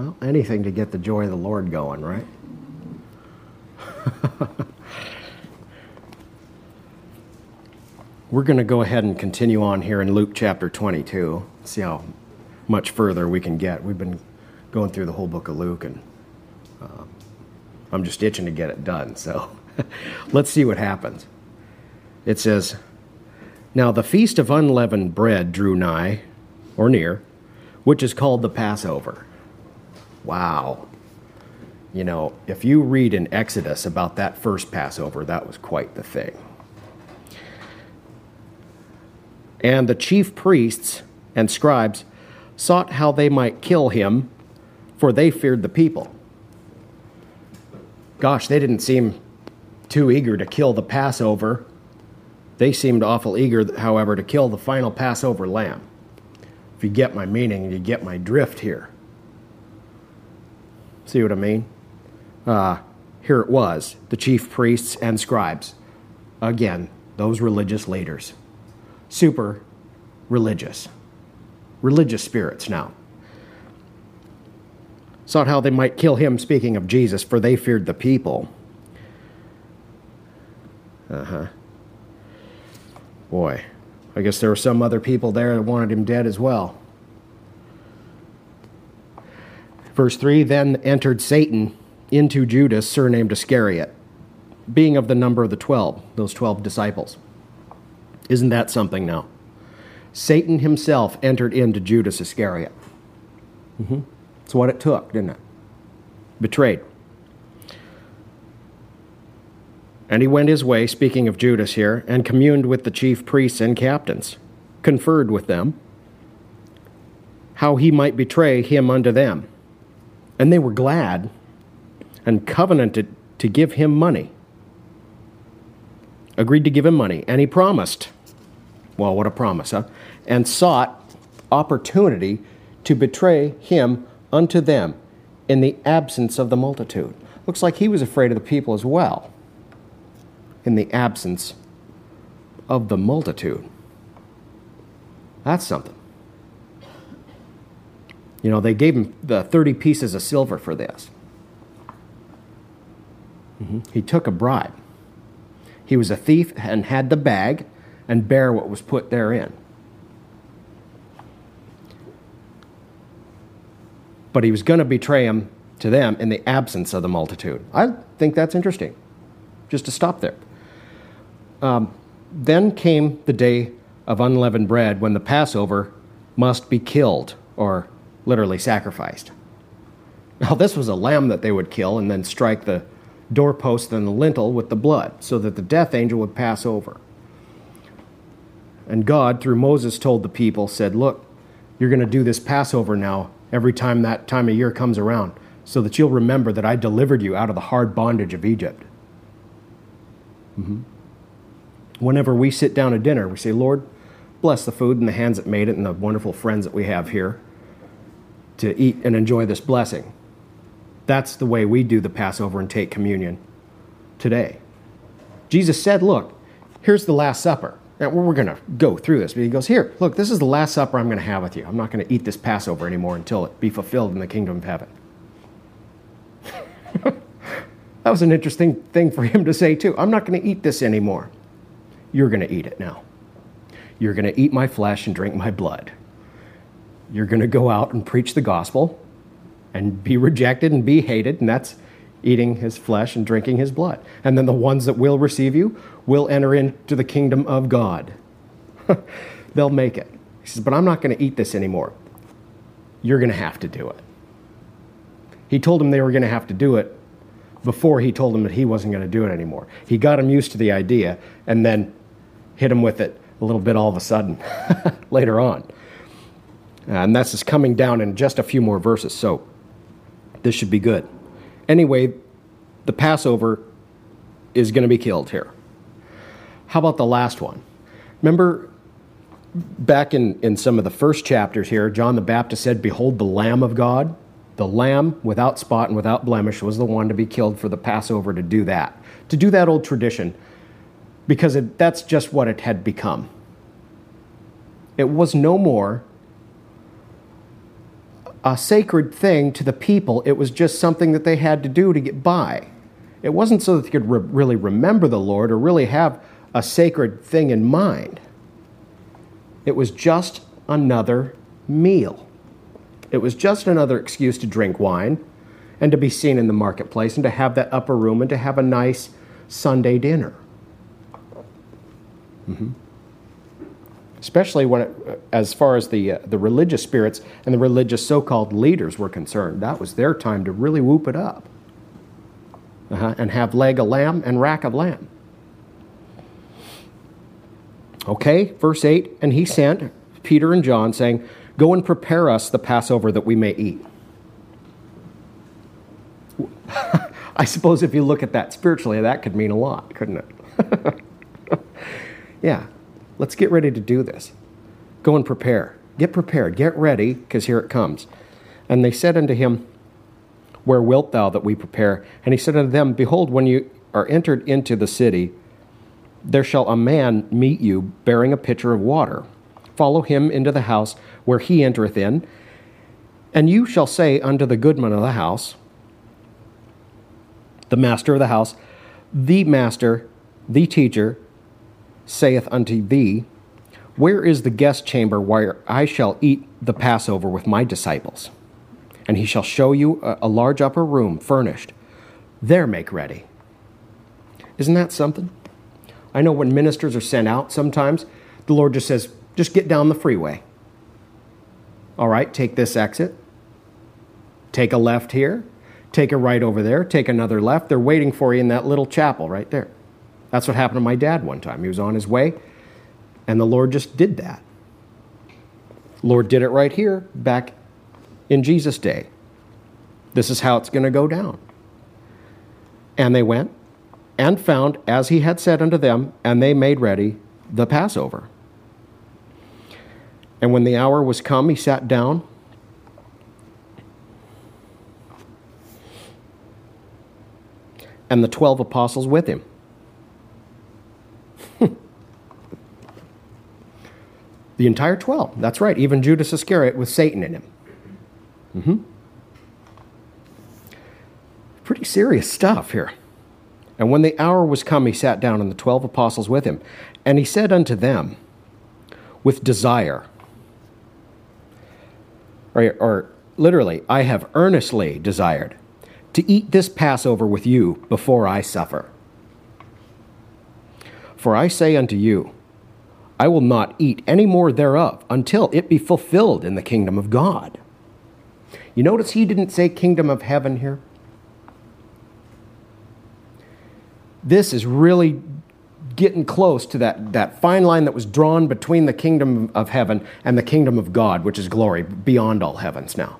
Well, anything to get the joy of the Lord going, right? We're going to go ahead and continue on here in Luke chapter 22. See how much further we can get. We've been going through the whole book of Luke, and uh, I'm just itching to get it done. So let's see what happens. It says, Now the feast of unleavened bread drew nigh, or near, which is called the Passover. Wow. You know, if you read in Exodus about that first Passover, that was quite the thing. And the chief priests and scribes sought how they might kill him, for they feared the people. Gosh, they didn't seem too eager to kill the Passover. They seemed awful eager, however, to kill the final Passover lamb. If you get my meaning, you get my drift here. See what I mean? Uh, here it was the chief priests and scribes. Again, those religious leaders super religious. Religious spirits now. Sought how they might kill him, speaking of Jesus, for they feared the people. Uh huh. Boy, I guess there were some other people there that wanted him dead as well. Verse 3 Then entered Satan into Judas, surnamed Iscariot, being of the number of the twelve, those twelve disciples. Isn't that something now? Satan himself entered into Judas Iscariot. Mm-hmm. That's what it took, didn't it? Betrayed. And he went his way, speaking of Judas here, and communed with the chief priests and captains, conferred with them, how he might betray him unto them. And they were glad and covenanted to give him money. Agreed to give him money, and he promised well, what a promise, huh? And sought opportunity to betray him unto them in the absence of the multitude. Looks like he was afraid of the people as well, in the absence of the multitude. That's something. You know, they gave him the 30 pieces of silver for this. Mm-hmm. He took a bribe. He was a thief and had the bag and bear what was put therein. But he was going to betray him to them in the absence of the multitude. I think that's interesting, just to stop there. Um, then came the day of unleavened bread when the Passover must be killed, or literally sacrificed. Now, this was a lamb that they would kill and then strike the doorpost and the lintel with the blood so that the death angel would pass over. And God, through Moses, told the people, said, Look, you're going to do this Passover now every time that time of year comes around, so that you'll remember that I delivered you out of the hard bondage of Egypt. Mm-hmm. Whenever we sit down to dinner, we say, Lord, bless the food and the hands that made it and the wonderful friends that we have here to eat and enjoy this blessing. That's the way we do the Passover and take communion today. Jesus said, Look, here's the Last Supper. Now, we're going to go through this, but he goes, Here, look, this is the last supper I'm going to have with you. I'm not going to eat this Passover anymore until it be fulfilled in the kingdom of heaven. that was an interesting thing for him to say, too. I'm not going to eat this anymore. You're going to eat it now. You're going to eat my flesh and drink my blood. You're going to go out and preach the gospel and be rejected and be hated, and that's eating his flesh and drinking his blood. And then the ones that will receive you will enter into the kingdom of God. They'll make it. He says, But I'm not going to eat this anymore. You're going to have to do it. He told them they were going to have to do it before he told them that he wasn't going to do it anymore. He got them used to the idea and then hit them with it a little bit all of a sudden later on. Uh, and that's just coming down in just a few more verses. So this should be good. Anyway, the Passover is going to be killed here. How about the last one? Remember back in, in some of the first chapters here, John the Baptist said, Behold the Lamb of God. The Lamb without spot and without blemish was the one to be killed for the Passover to do that, to do that old tradition, because it, that's just what it had become. It was no more a sacred thing to the people, it was just something that they had to do to get by. It wasn't so that they could re- really remember the Lord or really have a sacred thing in mind. It was just another meal. It was just another excuse to drink wine and to be seen in the marketplace and to have that upper room and to have a nice Sunday dinner. Mm-hmm. Especially when, it, as far as the uh, the religious spirits and the religious so-called leaders were concerned, that was their time to really whoop it up uh-huh, and have leg of lamb and rack of lamb. Okay, verse 8, and he sent Peter and John, saying, Go and prepare us the Passover that we may eat. I suppose if you look at that spiritually, that could mean a lot, couldn't it? yeah, let's get ready to do this. Go and prepare. Get prepared. Get ready, because here it comes. And they said unto him, Where wilt thou that we prepare? And he said unto them, Behold, when you are entered into the city, there shall a man meet you bearing a pitcher of water. Follow him into the house where he entereth in, and you shall say unto the goodman of the house, the master of the house, the master, the teacher, saith unto thee, Where is the guest chamber where I shall eat the Passover with my disciples? And he shall show you a, a large upper room furnished. There make ready. Isn't that something? I know when ministers are sent out sometimes, the Lord just says, just get down the freeway. All right, take this exit. Take a left here. Take a right over there. Take another left. They're waiting for you in that little chapel right there. That's what happened to my dad one time. He was on his way, and the Lord just did that. Lord did it right here back in Jesus' day. This is how it's going to go down. And they went and found as he had said unto them, and they made ready the Passover. And when the hour was come, he sat down. And the twelve apostles with him. The entire twelve. That's right. Even Judas Iscariot with Satan in him. Mm-hmm. Pretty serious stuff here. And when the hour was come, he sat down, and the twelve apostles with him. And he said unto them, with desire, or, or literally, I have earnestly desired to eat this Passover with you before I suffer. For I say unto you, I will not eat any more thereof until it be fulfilled in the kingdom of God. You notice he didn't say kingdom of heaven here? This is really getting close to that, that fine line that was drawn between the kingdom of heaven and the kingdom of God, which is glory beyond all heavens now.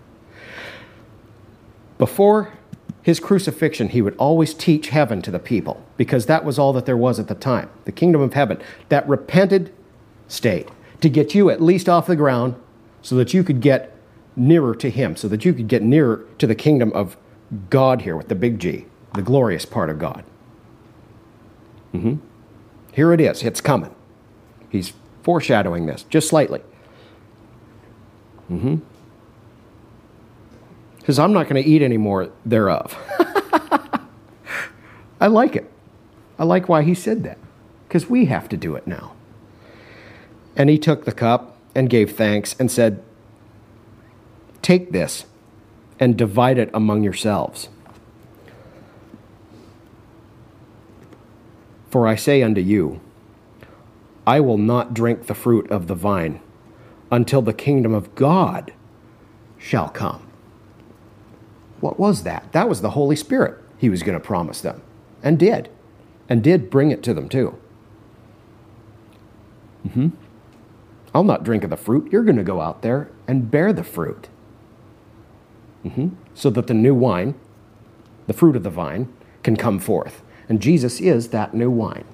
Before his crucifixion, he would always teach heaven to the people because that was all that there was at the time the kingdom of heaven, that repented state, to get you at least off the ground so that you could get nearer to him, so that you could get nearer to the kingdom of God here with the big G, the glorious part of God. Mm-hmm. Here it is. It's coming. He's foreshadowing this just slightly. Mm-hmm. Because I'm not going to eat any more thereof. I like it. I like why he said that. Because we have to do it now. And he took the cup and gave thanks and said, Take this and divide it among yourselves. For I say unto you, I will not drink the fruit of the vine until the kingdom of God shall come. What was that? That was the Holy Spirit he was going to promise them, and did, and did bring it to them too. Mm-hmm. I'll not drink of the fruit. You're going to go out there and bear the fruit. Mm-hmm. So that the new wine, the fruit of the vine, can come forth. And Jesus is that new wine.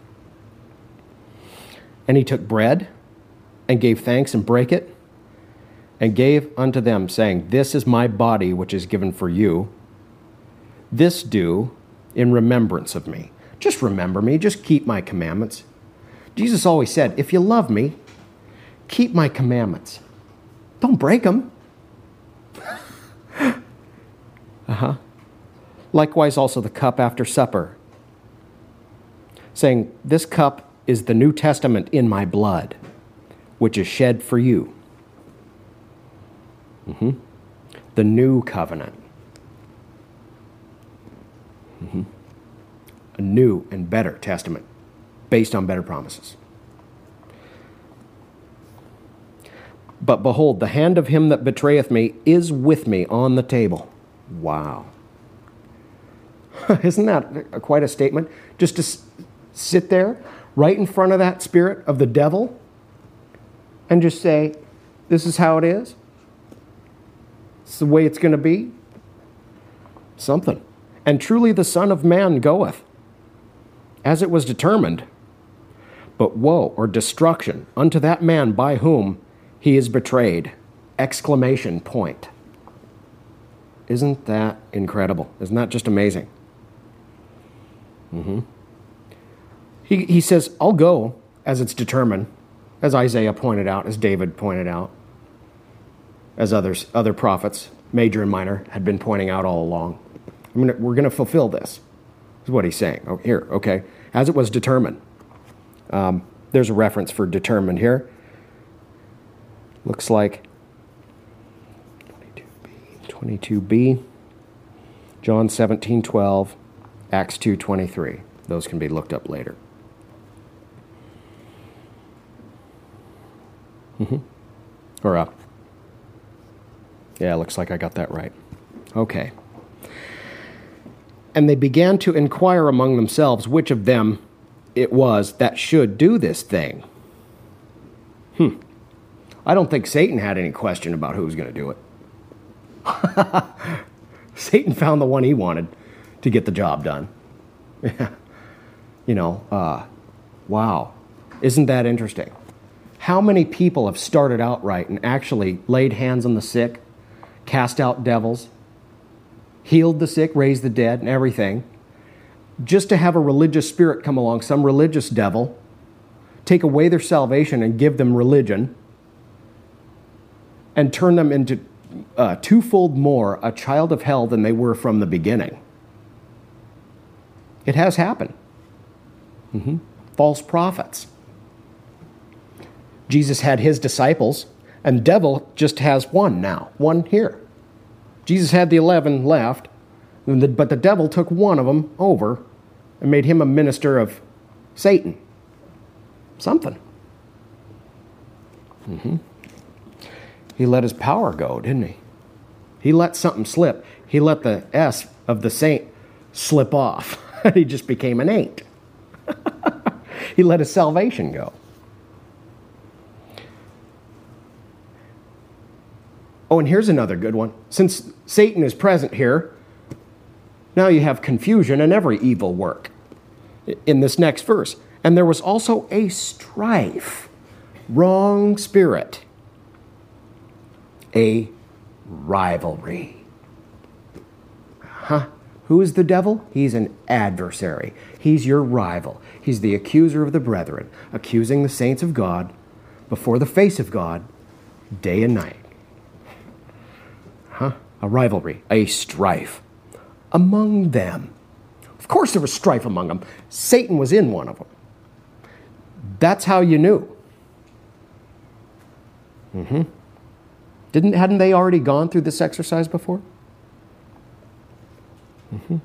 And he took bread and gave thanks and brake it and gave unto them, saying, This is my body which is given for you. This do in remembrance of me. Just remember me, just keep my commandments. Jesus always said, If you love me, keep my commandments. Don't break them. uh huh. Likewise, also the cup after supper, saying, This cup is the New Testament in my blood, which is shed for you. Mm-hmm. The new covenant. Mm-hmm. A new and better testament based on better promises. But behold, the hand of him that betrayeth me is with me on the table. Wow. Isn't that quite a statement? Just to sit there right in front of that spirit of the devil and just say, This is how it is. It's the way it's going to be. Something. And truly the Son of Man goeth, as it was determined. But woe or destruction unto that man by whom he is betrayed! Exclamation point. Isn't that incredible? Isn't that just amazing? Mm-hmm. He, he says, I'll go as it's determined, as Isaiah pointed out, as David pointed out, as others, other prophets, major and minor, had been pointing out all along. Mean, we're going to fulfill this, is what he's saying. Oh, here, okay. As it was determined. Um, there's a reference for determined here. Looks like 22b, 22b John 17, 12, Acts 2, 23. Those can be looked up later. Mm-hmm. Or up. Yeah, looks like I got that right. Okay. And they began to inquire among themselves which of them it was that should do this thing. Hmm. I don't think Satan had any question about who was going to do it. Satan found the one he wanted to get the job done. you know, uh, wow. Isn't that interesting? How many people have started out right and actually laid hands on the sick, cast out devils, healed the sick, raised the dead, and everything, just to have a religious spirit come along, some religious devil, take away their salvation and give them religion, and turn them into uh, twofold more a child of hell than they were from the beginning? It has happened. Mm-hmm. False prophets Jesus had his disciples, and devil just has one now, one here. Jesus had the 11 left, but the devil took one of them over and made him a minister of Satan. Something. Mm-hmm. He let his power go, didn't he? He let something slip. He let the S of the saint slip off. he just became an ain't. he let his salvation go. Oh, and here's another good one. Since Satan is present here, now you have confusion in every evil work in this next verse. And there was also a strife, wrong spirit, a rivalry. Huh? Who is the devil? He's an adversary. He's your rival. He's the accuser of the brethren, accusing the saints of God before the face of God day and night huh? A rivalry, a strife among them. Of course, there was strife among them. Satan was in one of them. That's how you knew. Mm-hmm. Didn't hadn't they already gone through this exercise before? Mm-hmm.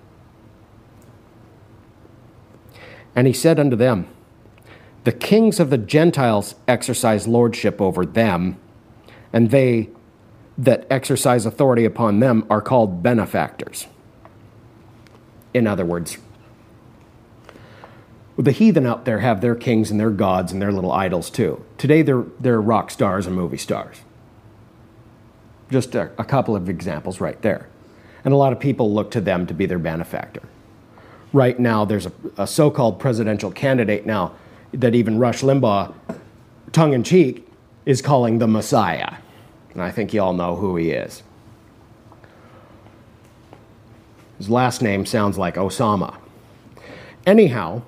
And he said unto them, The kings of the Gentiles exercise lordship over them, and they that exercise authority upon them are called benefactors. In other words, the heathen out there have their kings and their gods and their little idols too. Today they're, they're rock stars and movie stars. Just a, a couple of examples right there. And a lot of people look to them to be their benefactor. Right now, there's a, a so called presidential candidate now that even Rush Limbaugh, tongue in cheek, is calling the Messiah. And I think you all know who he is. His last name sounds like Osama. Anyhow,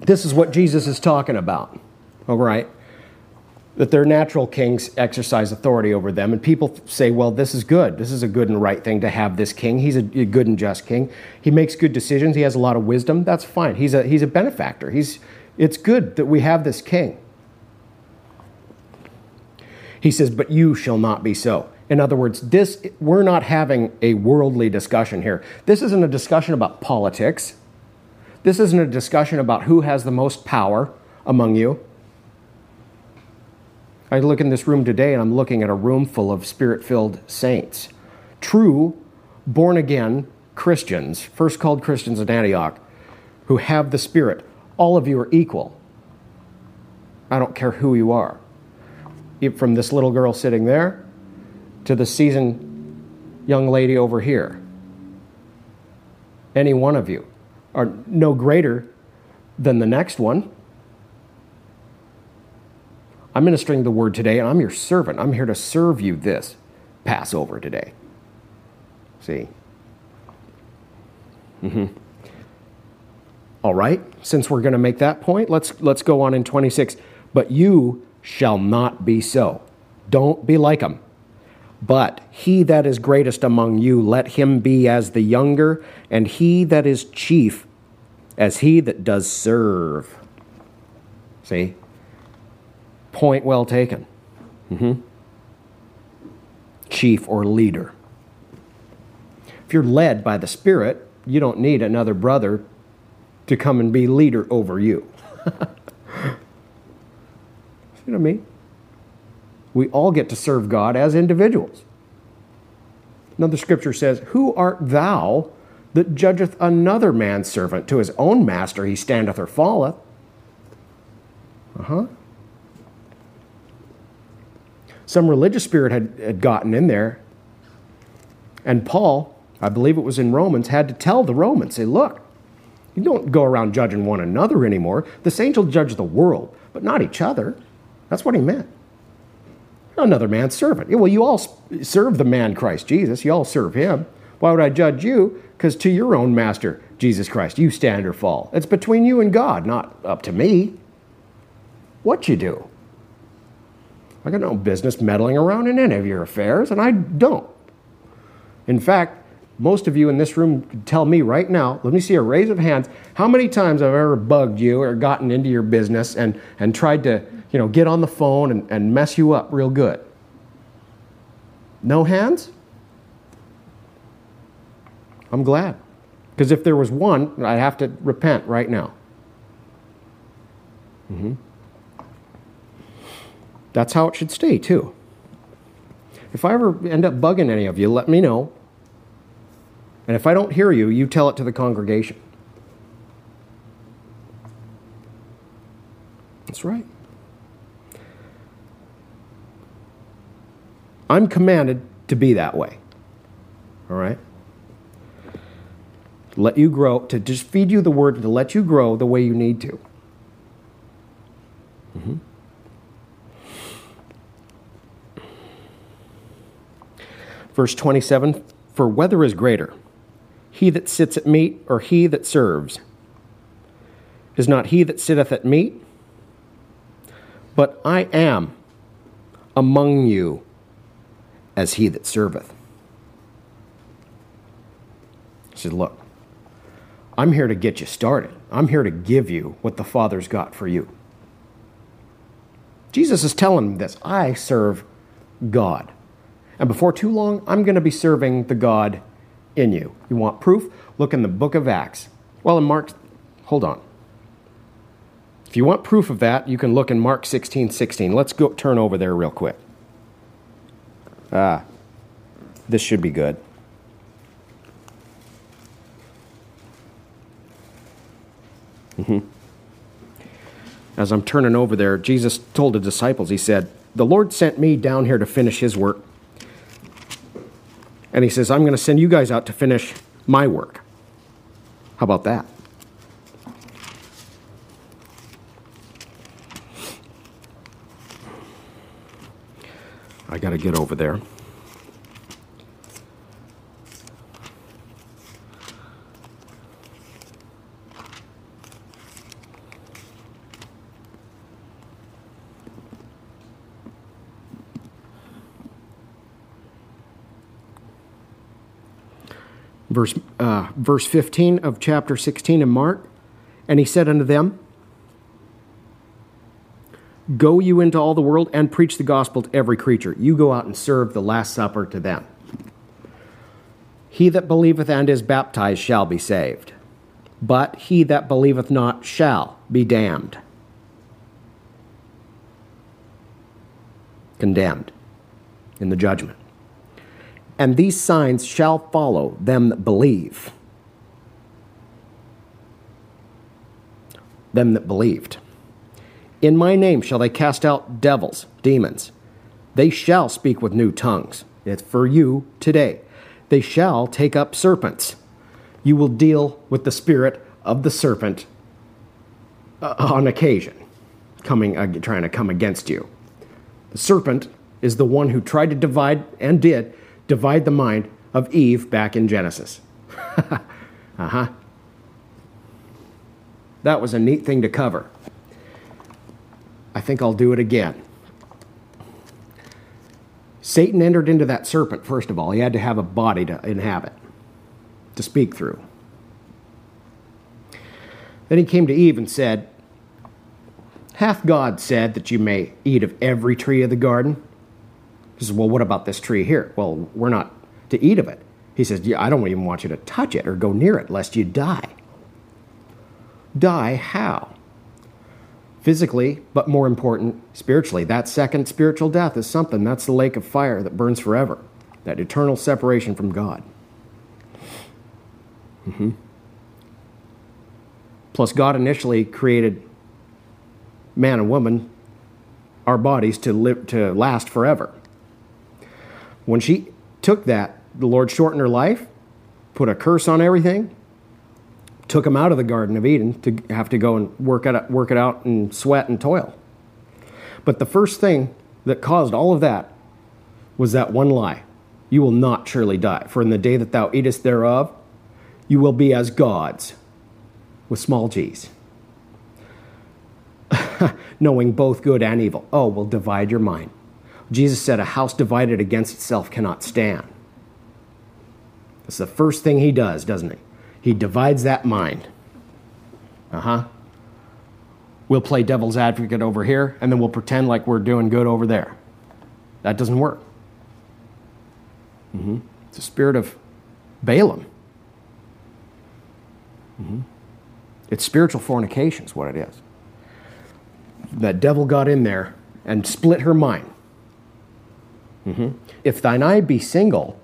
this is what Jesus is talking about. All right? That their natural kings exercise authority over them. And people say, well, this is good. This is a good and right thing to have this king. He's a good and just king. He makes good decisions. He has a lot of wisdom. That's fine. He's a, he's a benefactor. He's, it's good that we have this king. He says, but you shall not be so. In other words, this, we're not having a worldly discussion here. This isn't a discussion about politics. This isn't a discussion about who has the most power among you. I look in this room today and I'm looking at a room full of spirit filled saints. True, born again Christians, first called Christians at Antioch, who have the Spirit. All of you are equal. I don't care who you are. From this little girl sitting there to the seasoned young lady over here. Any one of you are no greater than the next one. I'm ministering the word today, and I'm your servant. I'm here to serve you this Passover today. See? Mm-hmm. All right, since we're going to make that point, let's, let's go on in 26. But you shall not be so. Don't be like them. But he that is greatest among you, let him be as the younger, and he that is chief as he that does serve. See? Point well taken. Mm-hmm. Chief or leader. If you're led by the Spirit, you don't need another brother to come and be leader over you. you know what I mean? We all get to serve God as individuals. Another scripture says, Who art thou that judgeth another man's servant? To his own master he standeth or falleth. Uh huh some religious spirit had, had gotten in there. And Paul, I believe it was in Romans, had to tell the Romans, say, look, you don't go around judging one another anymore. The saints will judge the world, but not each other. That's what he meant. Another man's servant. Well, you all serve the man Christ Jesus. You all serve him. Why would I judge you? Because to your own master, Jesus Christ, you stand or fall. It's between you and God, not up to me. What you do. I got no business meddling around in any of your affairs, and I don't. In fact, most of you in this room could tell me right now, let me see a raise of hands, how many times have I've ever bugged you or gotten into your business and, and tried to, you know, get on the phone and, and mess you up real good. No hands? I'm glad. Because if there was one, I'd have to repent right now. Mm-hmm. That's how it should stay, too. If I ever end up bugging any of you, let me know. And if I don't hear you, you tell it to the congregation. That's right. I'm commanded to be that way. All right? Let you grow, to just feed you the word, to let you grow the way you need to. Mm-hmm. Verse 27 For whether is greater, he that sits at meat or he that serves? Is not he that sitteth at meat? But I am among you as he that serveth. He said, Look, I'm here to get you started. I'm here to give you what the Father's got for you. Jesus is telling them this I serve God. And before too long, I'm going to be serving the God in you. You want proof? Look in the book of Acts. Well, in Mark, hold on. If you want proof of that, you can look in Mark 16 16. Let's go turn over there real quick. Ah, this should be good. Mm-hmm. As I'm turning over there, Jesus told the disciples, He said, The Lord sent me down here to finish His work and he says, I'm going to send you guys out to finish my work. How about that? I got to get over there. Verse, uh, verse 15 of chapter 16 in Mark. And he said unto them, Go you into all the world and preach the gospel to every creature. You go out and serve the Last Supper to them. He that believeth and is baptized shall be saved, but he that believeth not shall be damned. Condemned in the judgment. And these signs shall follow them that believe. Them that believed. In my name shall they cast out devils, demons. They shall speak with new tongues. It's for you today. They shall take up serpents. You will deal with the spirit of the serpent uh, on occasion, coming trying to come against you. The serpent is the one who tried to divide and did divide the mind of Eve back in Genesis. uh huh. That was a neat thing to cover. I think I'll do it again. Satan entered into that serpent, first of all. He had to have a body to inhabit, to speak through. Then he came to Eve and said, Hath God said that you may eat of every tree of the garden? He says, Well, what about this tree here? Well, we're not to eat of it. He says, yeah, I don't even want you to touch it or go near it lest you die. Die how? physically, but more important, spiritually. That second spiritual death is something. That's the lake of fire that burns forever, that eternal separation from God. Mm-hmm. Plus, God initially created man and woman, our bodies, to, live, to last forever. When she took that, the Lord shortened her life, put a curse on everything, took him out of the Garden of Eden to have to go and work it, work it out and sweat and toil. But the first thing that caused all of that was that one lie You will not surely die, for in the day that thou eatest thereof, you will be as gods with small g's. Knowing both good and evil. Oh, will divide your mind. Jesus said, A house divided against itself cannot stand. That's the first thing he does, doesn't he? He divides that mind. Uh huh. We'll play devil's advocate over here, and then we'll pretend like we're doing good over there. That doesn't work. Mm-hmm. It's a spirit of Balaam. Mm-hmm. It's spiritual fornication, is what it is. That devil got in there and split her mind. Mm-hmm. If thine eye be single,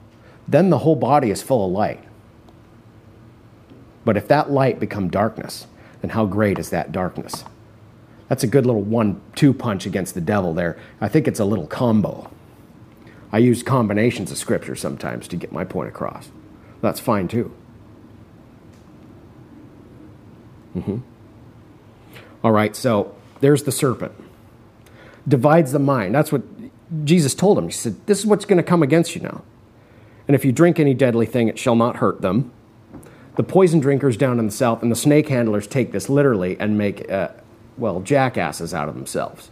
then the whole body is full of light. But if that light become darkness, then how great is that darkness? That's a good little one two punch against the devil there. I think it's a little combo. I use combinations of scripture sometimes to get my point across. That's fine too. Mm-hmm. All right, so there's the serpent. Divides the mind. That's what Jesus told him. He said, This is what's going to come against you now. And if you drink any deadly thing, it shall not hurt them the poison drinkers down in the south and the snake handlers take this literally and make, uh, well, jackasses out of themselves.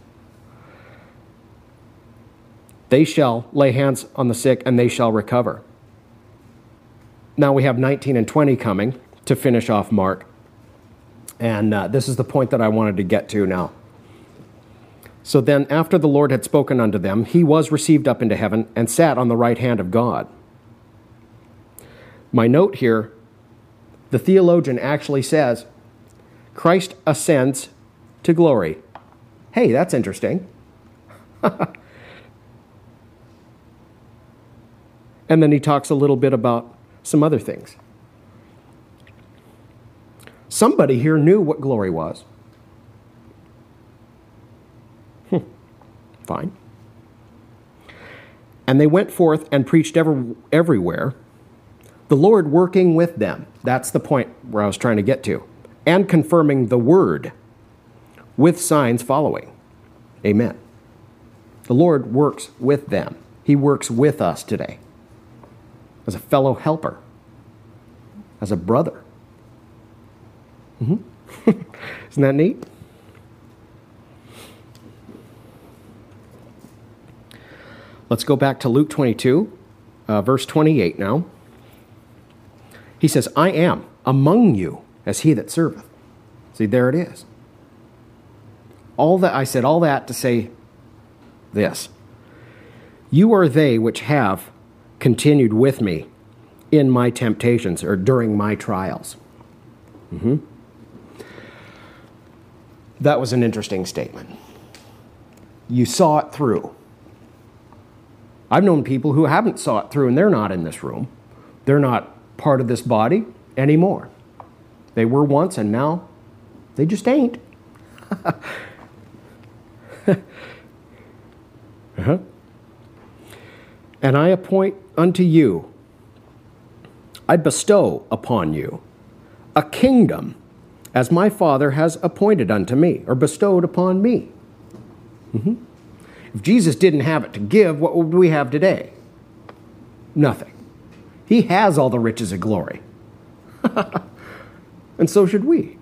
They shall lay hands on the sick and they shall recover. Now we have 19 and 20 coming to finish off Mark. And uh, this is the point that I wanted to get to now. So then, after the Lord had spoken unto them, he was received up into heaven and sat on the right hand of God. My note here the theologian actually says Christ ascends to glory. Hey, that's interesting. and then he talks a little bit about some other things. Somebody here knew what glory was. Fine. And they went forth and preached every, everywhere the Lord working with them. That's the point where I was trying to get to. And confirming the word with signs following. Amen. The Lord works with them. He works with us today as a fellow helper, as a brother. Mm-hmm. Isn't that neat? Let's go back to Luke 22, uh, verse 28 now. He says, I am among you as he that serveth. See, there it is. All that I said, all that to say this You are they which have continued with me in my temptations or during my trials. Mm-hmm. That was an interesting statement. You saw it through. I've known people who haven't saw it through and they're not in this room. They're not part of this body anymore. They were once and now they just ain't. uh-huh. And I appoint unto you, I bestow upon you a kingdom as my Father has appointed unto me, or bestowed upon me. Mm-hmm. If Jesus didn't have it to give, what would we have today? Nothing. He has all the riches of glory. and so should we.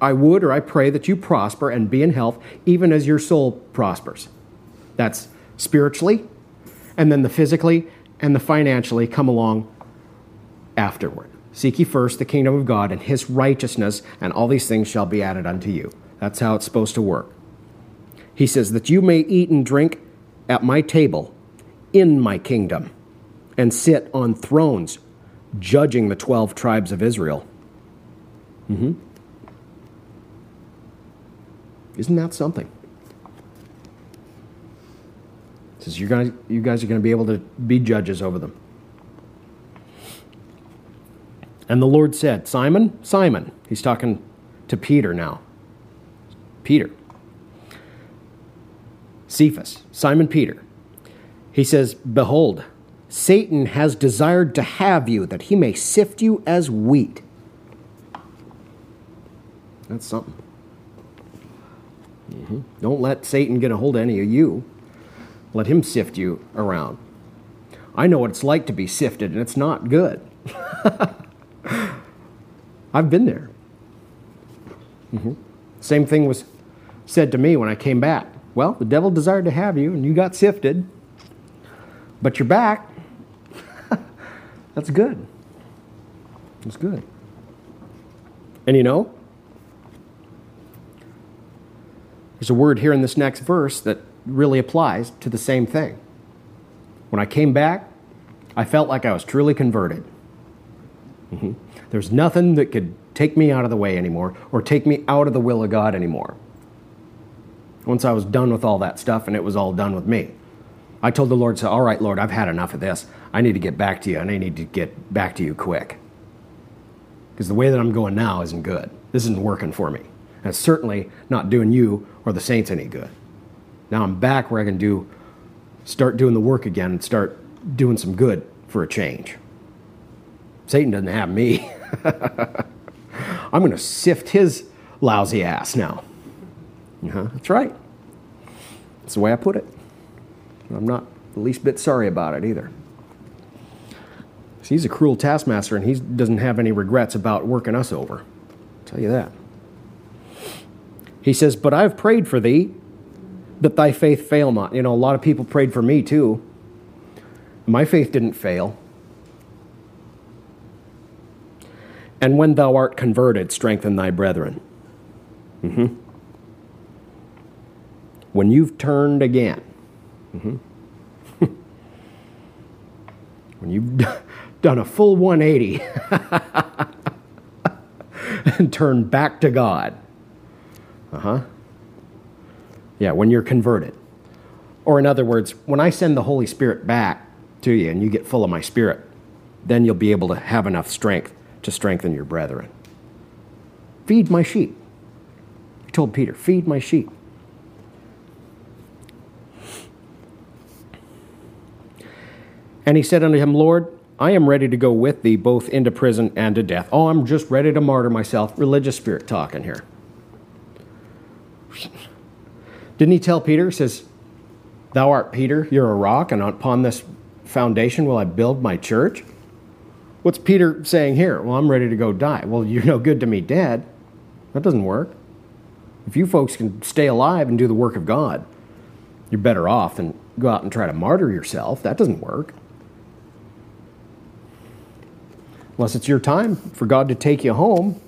I would or I pray that you prosper and be in health, even as your soul prospers. That's spiritually, and then the physically and the financially come along afterward. Seek ye first the kingdom of God and his righteousness, and all these things shall be added unto you. That's how it's supposed to work. He says, That you may eat and drink at my table in my kingdom, and sit on thrones, judging the 12 tribes of Israel. Mm-hmm. Isn't that something? says you guys, you guys are going to be able to be judges over them. And the Lord said, Simon, Simon, he's talking to Peter now. Peter. Cephas, Simon Peter. He says, Behold, Satan has desired to have you, that he may sift you as wheat. That's something. Mm-hmm. Don't let Satan get a hold of any of you. Let him sift you around. I know what it's like to be sifted, and it's not good. I've been there. Mm-hmm. Same thing was said to me when I came back. Well, the devil desired to have you, and you got sifted, but you're back. That's good. That's good. And you know, there's a word here in this next verse that really applies to the same thing. When I came back, I felt like I was truly converted. Mm-hmm. There's nothing that could take me out of the way anymore or take me out of the will of God anymore. Once I was done with all that stuff and it was all done with me, I told the Lord, so, All right, Lord, I've had enough of this. I need to get back to you and I need to get back to you quick. Because the way that I'm going now isn't good. This isn't working for me. And it's certainly not doing you or the saints any good. Now I'm back where I can do, start doing the work again and start doing some good for a change. Satan doesn't have me. I'm going to sift his lousy ass now. Uh-huh, that's right. That's the way I put it. I'm not the least bit sorry about it either. See, He's a cruel taskmaster and he doesn't have any regrets about working us over. I'll tell you that. He says, But I've prayed for thee that thy faith fail not. You know, a lot of people prayed for me too. My faith didn't fail. And when thou art converted, strengthen thy brethren. Mm-hmm. When you've turned again, mm-hmm. when you've done a full 180 and turned back to God. Uh huh. Yeah, when you're converted. Or, in other words, when I send the Holy Spirit back to you and you get full of my Spirit, then you'll be able to have enough strength to strengthen your brethren. Feed my sheep. He told Peter, Feed my sheep. And he said unto him, Lord, I am ready to go with thee both into prison and to death. Oh, I'm just ready to martyr myself. Religious spirit talking here. Didn't he tell Peter, says, Thou art Peter, you're a rock, and upon this foundation will I build my church? What's Peter saying here? Well, I'm ready to go die. Well, you're no good to me dead. That doesn't work. If you folks can stay alive and do the work of God, you're better off than go out and try to martyr yourself. That doesn't work. Unless it's your time for God to take you home.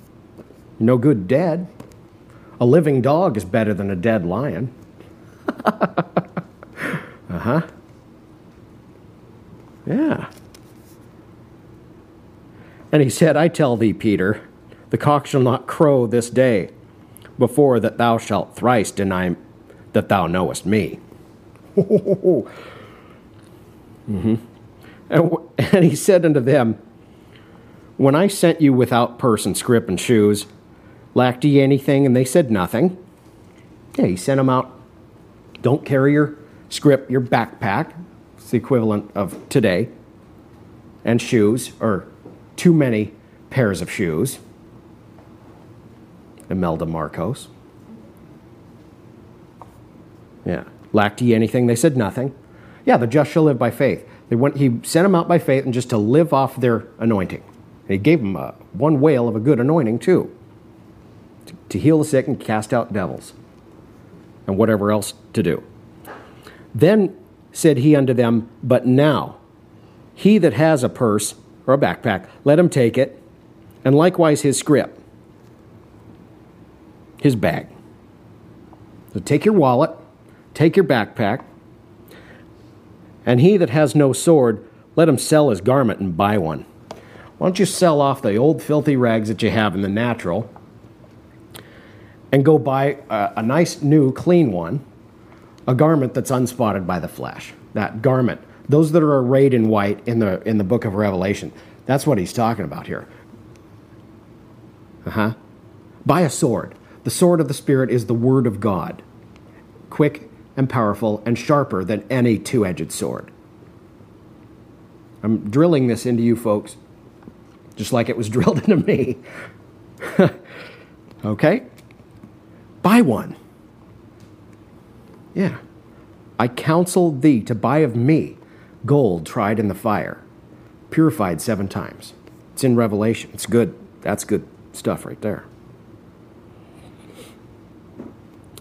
You're no good dead. A living dog is better than a dead lion. uh huh. Yeah. And he said, I tell thee, Peter, the cock shall not crow this day before that thou shalt thrice deny that thou knowest me. mm-hmm. and, and he said unto them, When I sent you without purse and scrip and shoes, lacked ye anything? And they said, Nothing. Yeah, he sent them out. Don't carry your scrip, your backpack. It's the equivalent of today. And shoes, or too many pairs of shoes. Imelda Marcos. Yeah. Lacked ye anything? They said nothing. Yeah, the just shall live by faith. They went, he sent them out by faith and just to live off their anointing. He gave them a, uh, one whale of a good anointing, too, to, to heal the sick and cast out devils, and whatever else to do. Then said he unto them, But now, he that has a purse or a backpack, let him take it, and likewise his scrip, his bag. So take your wallet, take your backpack, and he that has no sword, let him sell his garment and buy one. Why don't you sell off the old filthy rags that you have in the natural and go buy a, a nice new clean one, a garment that's unspotted by the flesh. That garment those that are arrayed in white in the in the book of Revelation. That's what he's talking about here. Uh-huh. Buy a sword. The sword of the Spirit is the word of God. Quick and powerful and sharper than any two-edged sword. I'm drilling this into you folks, just like it was drilled into me. okay? Buy one. Yeah. I counsel thee to buy of me gold tried in the fire, purified seven times. It's in Revelation. It's good. That's good stuff right there.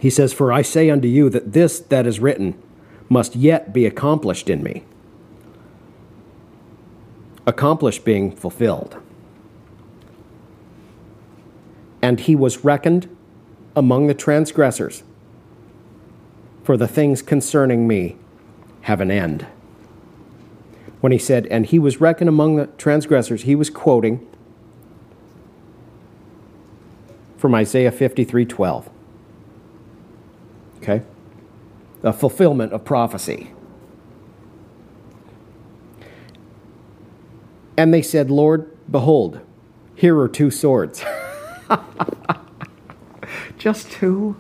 He says, For I say unto you that this that is written must yet be accomplished in me. Accomplished being fulfilled. And he was reckoned among the transgressors, for the things concerning me have an end when he said, And he was reckoned among the transgressors, he was quoting from Isaiah 53 12. Okay? The fulfillment of prophecy. And they said, Lord, behold, here are two swords. just two?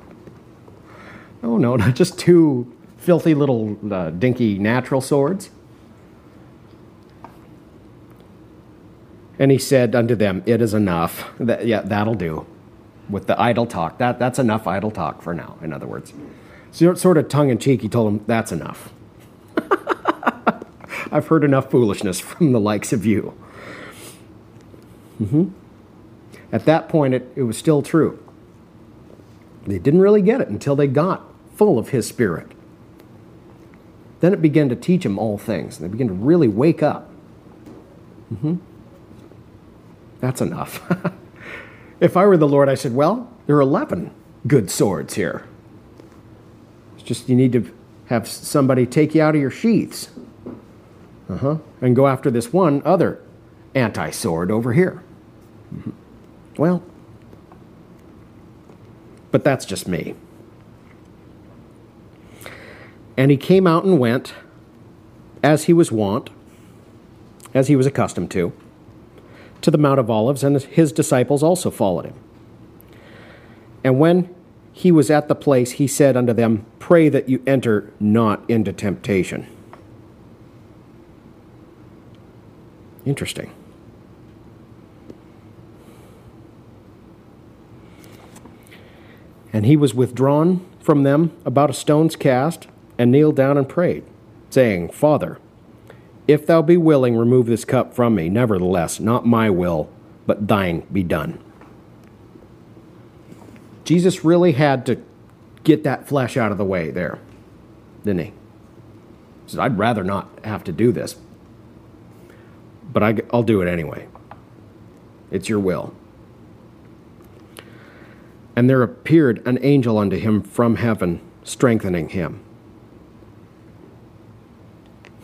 Oh, no, not just two filthy little uh, dinky natural swords. And he said unto them, It is enough. That, yeah, that'll do. With the idle talk. That, that's enough idle talk for now, in other words. So, sort of tongue in cheek, he told him, That's enough. I've heard enough foolishness from the likes of you. Mm-hmm. At that point, it, it was still true. They didn't really get it until they got full of his spirit. Then it began to teach them all things. and They began to really wake up. Mm-hmm. That's enough. if I were the Lord, I said, Well, there are 11 good swords here. It's just you need to have somebody take you out of your sheaths uh-huh, and go after this one other anti sword over here. Mm-hmm. Well, but that's just me. And he came out and went as he was wont, as he was accustomed to to the Mount of Olives, and his disciples also followed him. And when he was at the place, he said unto them, Pray that you enter not into temptation. Interesting. And he was withdrawn from them about a stone's cast, and kneeled down and prayed, saying, Father, if thou be willing, remove this cup from me. Nevertheless, not my will, but thine be done. Jesus really had to get that flesh out of the way there, didn't he? He said, I'd rather not have to do this, but I, will do it anyway. It's your will. And there appeared an angel unto him from heaven, strengthening him.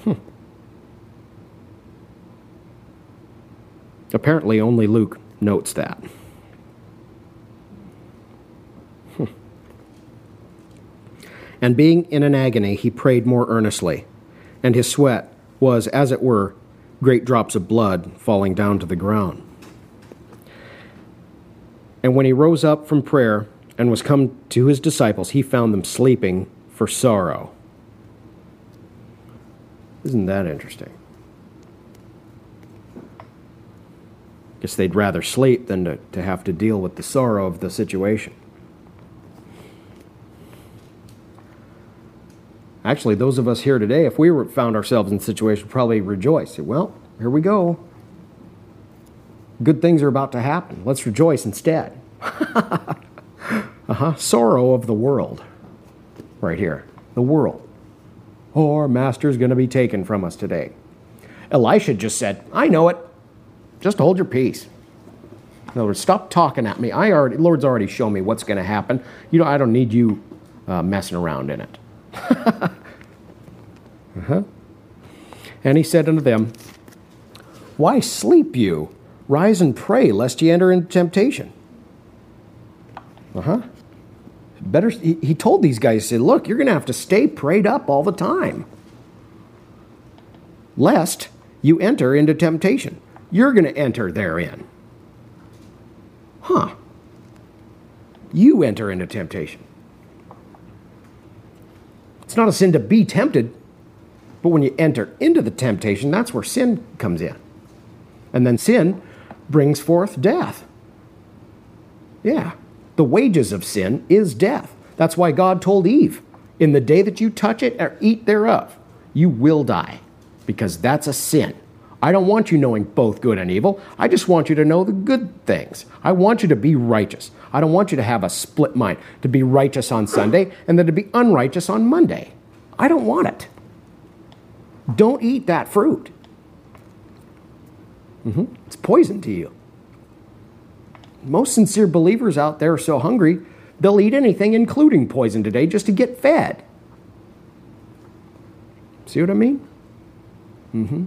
Hmm. Apparently, only Luke notes that. Hmm. And being in an agony, he prayed more earnestly, and his sweat was, as it were, great drops of blood falling down to the ground. And when he rose up from prayer and was come to his disciples, he found them sleeping for sorrow. Isn't that interesting? Guess they'd rather sleep than to, to have to deal with the sorrow of the situation. Actually, those of us here today, if we were, found ourselves in a situation, probably rejoice. Well, here we go. Good things are about to happen. Let's rejoice instead. uh huh. Sorrow of the world. Right here. The world. Oh, our master's going to be taken from us today. Elisha just said, I know it. Just hold your peace. In other words, stop talking at me. I already, Lord's already shown me what's going to happen. You know, I don't need you uh, messing around in it. uh-huh. And he said unto them, Why sleep you? Rise and pray, lest ye enter into temptation. Uh huh. Better. He, told these guys, he said, Look, you're going to have to stay prayed up all the time, lest you enter into temptation. You're going to enter therein. Huh. You enter into temptation. It's not a sin to be tempted, but when you enter into the temptation, that's where sin comes in. And then sin brings forth death. Yeah. The wages of sin is death. That's why God told Eve, In the day that you touch it or eat thereof, you will die, because that's a sin. I don't want you knowing both good and evil. I just want you to know the good things. I want you to be righteous. I don't want you to have a split mind, to be righteous on Sunday and then to be unrighteous on Monday. I don't want it. Don't eat that fruit. Mm-hmm. It's poison to you. Most sincere believers out there are so hungry, they'll eat anything, including poison today, just to get fed. See what I mean? Mm-hmm.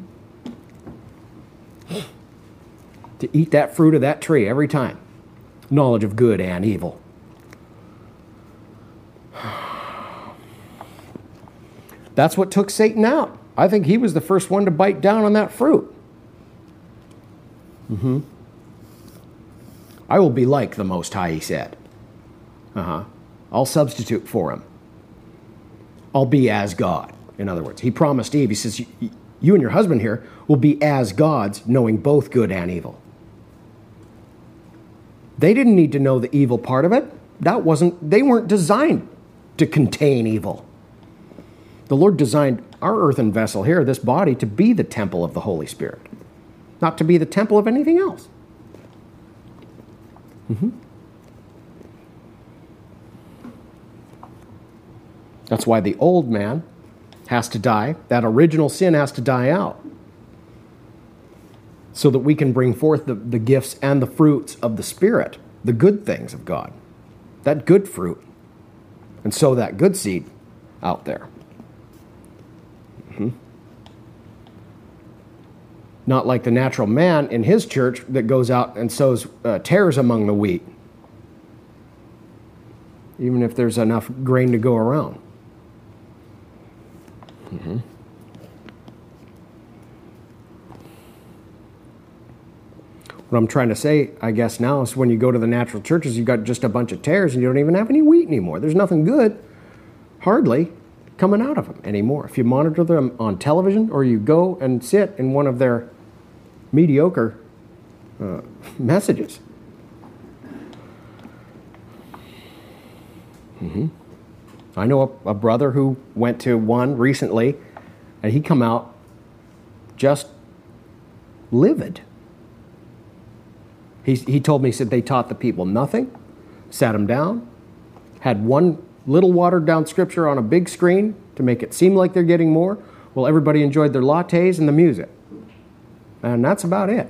to eat that fruit of that tree every time. Knowledge of good and evil. That's what took Satan out. I think he was the first one to bite down on that fruit. Mm-hmm. I will be like the Most High, he said. Uh huh. I'll substitute for him. I'll be as God. In other words, he promised Eve, he says, You and your husband here will be as gods, knowing both good and evil. They didn't need to know the evil part of it. That wasn't, they weren't designed to contain evil. The Lord designed our earthen vessel here, this body, to be the temple of the Holy Spirit, not to be the temple of anything else. Mm-hmm. That's why the old man has to die. That original sin has to die out. So that we can bring forth the, the gifts and the fruits of the Spirit, the good things of God, that good fruit, and sow that good seed out there. Mm-hmm. Not like the natural man in his church that goes out and sows uh, tares among the wheat, even if there's enough grain to go around. Mm-hmm. What I'm trying to say, I guess, now is when you go to the natural churches, you've got just a bunch of tares and you don't even have any wheat anymore. There's nothing good, hardly, coming out of them anymore. If you monitor them on television or you go and sit in one of their mediocre uh, messages. Mm-hmm. I know a, a brother who went to one recently, and he come out just livid. He, he told me, he said they taught the people nothing, sat them down, had one little watered down scripture on a big screen to make it seem like they're getting more. Well, everybody enjoyed their lattes and the music. And that's about it.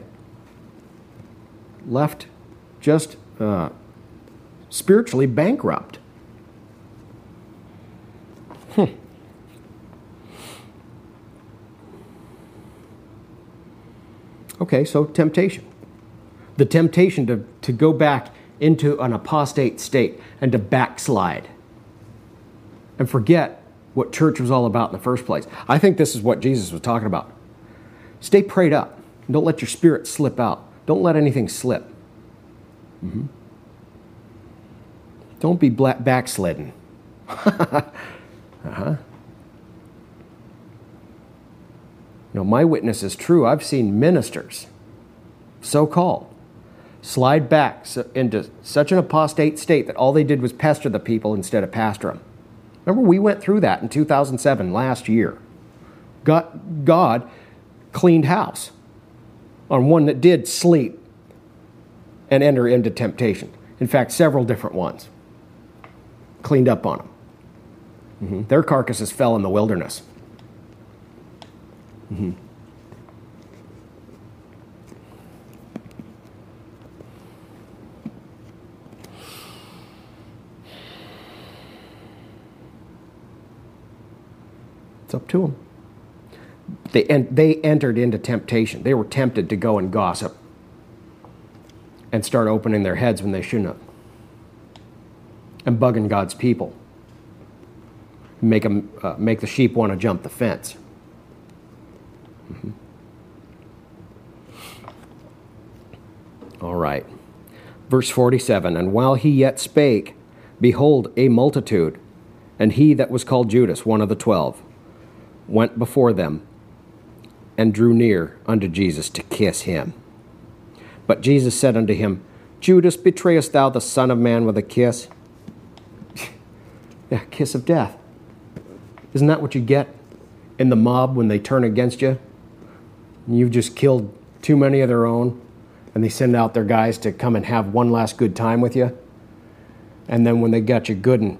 left just uh, spiritually bankrupt. Hmm. Okay, so temptation. The temptation to, to go back into an apostate state and to backslide and forget what church was all about in the first place. I think this is what Jesus was talking about. Stay prayed up. Don't let your spirit slip out. Don't let anything slip. Mm-hmm. Don't be black backsliding. uh-huh. You know, my witness is true. I've seen ministers, so called, slide back into such an apostate state that all they did was pester the people instead of pastor them. Remember, we went through that in 2007, last year. God, God cleaned house on one that did sleep and enter into temptation. In fact, several different ones. Cleaned up on them. Mm-hmm. Their carcasses fell in the wilderness. Mm-hmm. It's up to them. They, and they entered into temptation. They were tempted to go and gossip and start opening their heads when they shouldn't have. And bugging God's people. Make, them, uh, make the sheep want to jump the fence. Mm-hmm. All right. Verse 47 And while he yet spake, behold, a multitude, and he that was called Judas, one of the twelve, went before them and drew near unto Jesus to kiss him. But Jesus said unto him, Judas, betrayest thou the Son of Man with a kiss? yeah, kiss of death. Isn't that what you get in the mob when they turn against you? You've just killed too many of their own, and they send out their guys to come and have one last good time with you. And then when they got you good and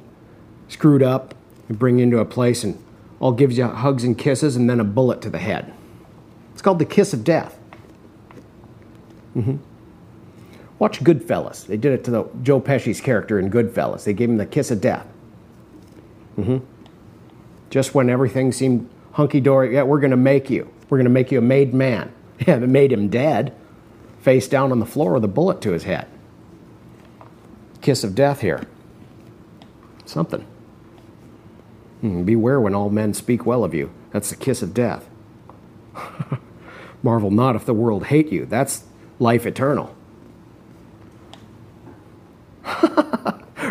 screwed up, they bring you into a place and all gives you hugs and kisses and then a bullet to the head. It's called the kiss of death. Mm-hmm. Watch Goodfellas. They did it to the Joe Pesci's character in Goodfellas. They gave him the kiss of death. Mm-hmm. Just when everything seemed hunky dory, yeah, we're going to make you. We're going to make you a made man. Yeah, they made him dead, face down on the floor with a bullet to his head. Kiss of death here. Something. Hmm, beware when all men speak well of you. That's the kiss of death. Marvel not if the world hate you. That's life eternal.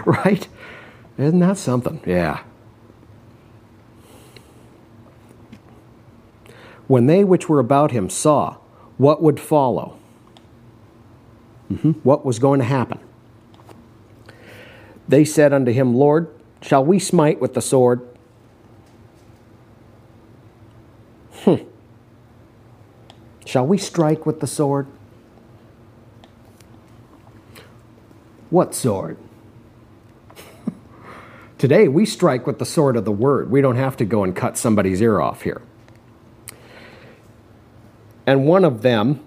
right? Isn't that something? Yeah. When they which were about him saw what would follow, mm-hmm, what was going to happen, they said unto him, Lord, shall we smite with the sword? Shall we strike with the sword? What sword? Today we strike with the sword of the word. We don't have to go and cut somebody's ear off here. And one of them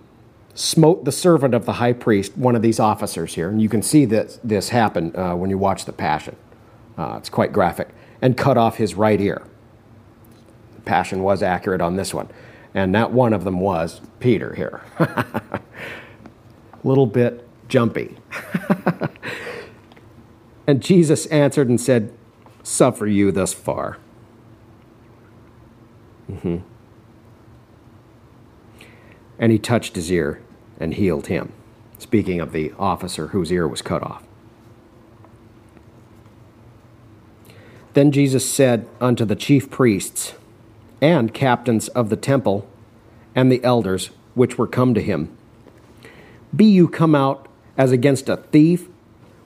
smote the servant of the high priest, one of these officers here, and you can see this, this happen uh, when you watch the Passion. Uh, it's quite graphic, and cut off his right ear. The Passion was accurate on this one. And that one of them was Peter here. A little bit jumpy. and Jesus answered and said, Suffer you thus far. Mm-hmm. And he touched his ear and healed him. Speaking of the officer whose ear was cut off. Then Jesus said unto the chief priests, and captains of the temple and the elders which were come to him. Be you come out as against a thief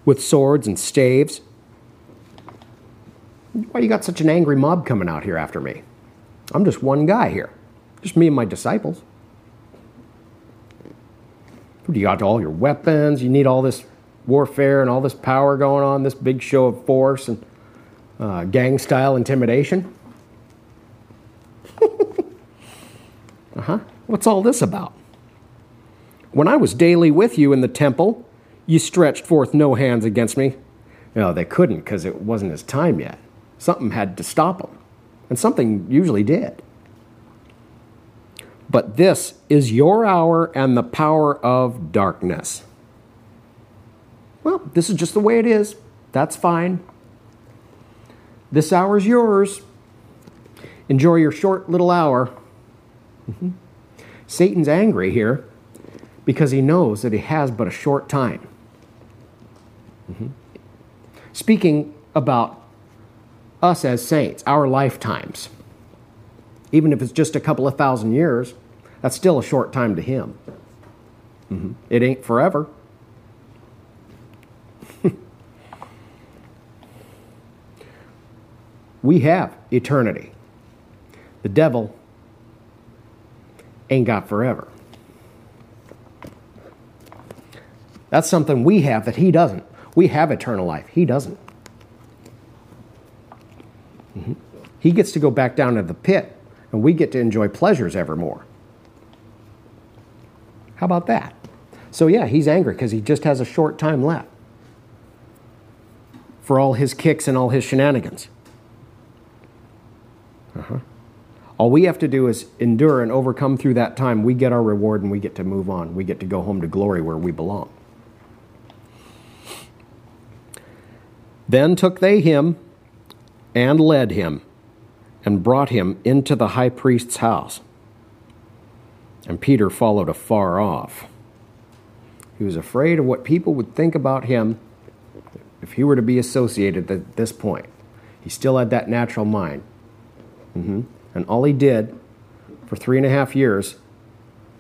with swords and staves? Why you got such an angry mob coming out here after me? I'm just one guy here, just me and my disciples. You got all your weapons, you need all this warfare and all this power going on, this big show of force and uh, gang style intimidation. Uh huh. What's all this about? When I was daily with you in the temple, you stretched forth no hands against me. No, they couldn't because it wasn't his time yet. Something had to stop them, and something usually did. But this is your hour and the power of darkness. Well, this is just the way it is. That's fine. This hour is yours. Enjoy your short little hour. Mm-hmm. Satan's angry here because he knows that he has but a short time. Mm-hmm. Speaking about us as saints, our lifetimes, even if it's just a couple of thousand years, that's still a short time to him. Mm-hmm. It ain't forever. we have eternity. The devil ain't got forever. That's something we have that he doesn't. We have eternal life. He doesn't. Mm-hmm. He gets to go back down to the pit, and we get to enjoy pleasures evermore. How about that? So, yeah, he's angry because he just has a short time left for all his kicks and all his shenanigans. Uh-huh. All we have to do is endure and overcome through that time. We get our reward and we get to move on. We get to go home to glory where we belong. Then took they him and led him and brought him into the high priest's house. And Peter followed afar off. He was afraid of what people would think about him if he were to be associated at this point. He still had that natural mind. Mm-hmm. And all he did for three and a half years,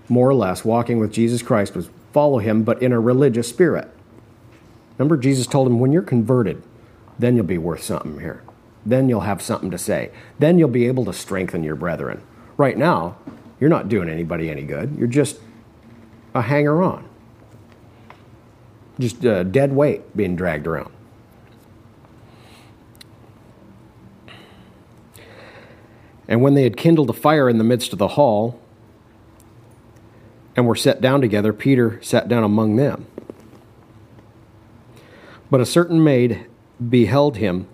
more or less, walking with Jesus Christ, was follow him, but in a religious spirit. Remember, Jesus told him, when you're converted, then you'll be worth something here. Then you'll have something to say. Then you'll be able to strengthen your brethren. Right now, you're not doing anybody any good. You're just a hanger on, just a dead weight being dragged around. And when they had kindled a fire in the midst of the hall and were set down together, Peter sat down among them. But a certain maid beheld him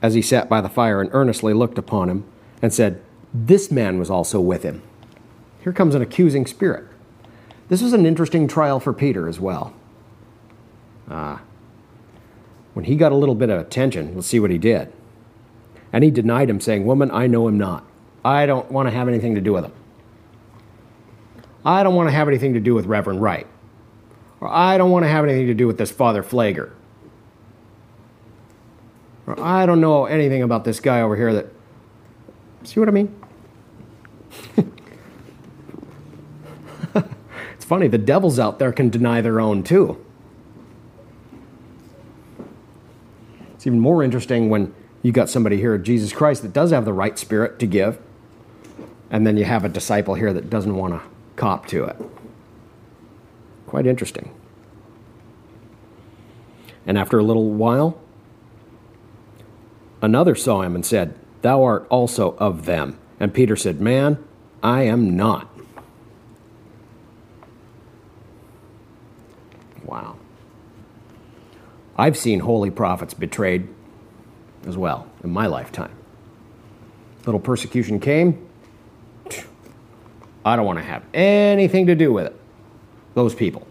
as he sat by the fire and earnestly looked upon him and said, This man was also with him. Here comes an accusing spirit. This was an interesting trial for Peter as well. Uh, when he got a little bit of attention, let's see what he did. And he denied him, saying, Woman, I know him not. I don't want to have anything to do with him. I don't want to have anything to do with Reverend Wright. Or I don't want to have anything to do with this Father Pfleger. Or I don't know anything about this guy over here that. See what I mean? it's funny, the devils out there can deny their own too. It's even more interesting when you got somebody here, Jesus Christ, that does have the right spirit to give, and then you have a disciple here that doesn't want to cop to it. Quite interesting. And after a little while, another saw him and said, Thou art also of them. And Peter said, Man, I am not. Wow. I've seen holy prophets betrayed as well in my lifetime. Little persecution came, I don't want to have anything to do with it. Those people.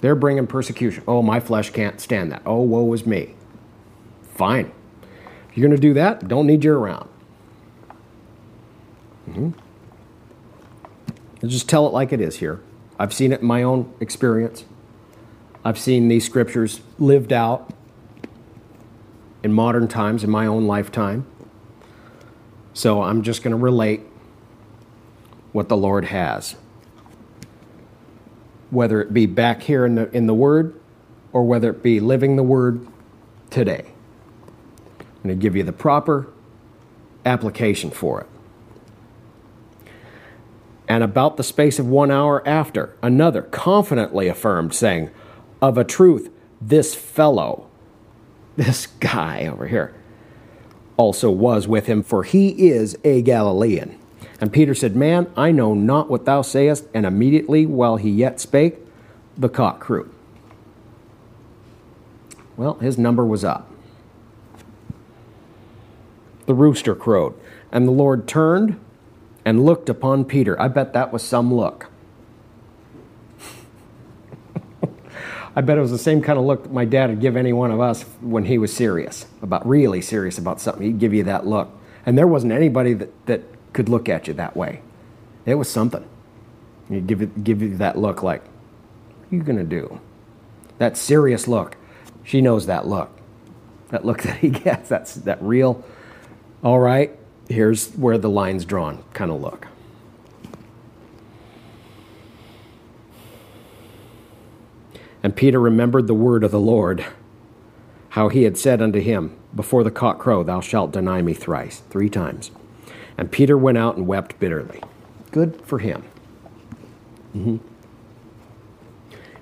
They're bringing persecution. Oh, my flesh can't stand that. Oh, woe is me. Fine. If you're going to do that, don't need you around. Mm-hmm. just tell it like it is here. I've seen it in my own experience. I've seen these scriptures lived out in modern times, in my own lifetime. So I'm just going to relate what the Lord has. Whether it be back here in the, in the Word or whether it be living the Word today. I'm going to give you the proper application for it. And about the space of one hour after, another confidently affirmed, saying, Of a truth, this fellow, this guy over here, also was with him, for he is a Galilean. And Peter said, Man, I know not what thou sayest. And immediately, while he yet spake, the cock crew. Well, his number was up. The rooster crowed, and the Lord turned and looked upon Peter. I bet that was some look. I bet it was the same kind of look that my dad would give any one of us when he was serious, about really serious about something. He'd give you that look. And there wasn't anybody that, that could look at you that way. It was something. He'd give, it, give you that look like, what are you to do? That serious look. She knows that look. That look that he gets, that's that real, all right, here's where the line's drawn kind of look. And Peter remembered the word of the Lord, how he had said unto him, Before the cock crow, thou shalt deny me thrice, three times. And Peter went out and wept bitterly. Good for him. Mm-hmm.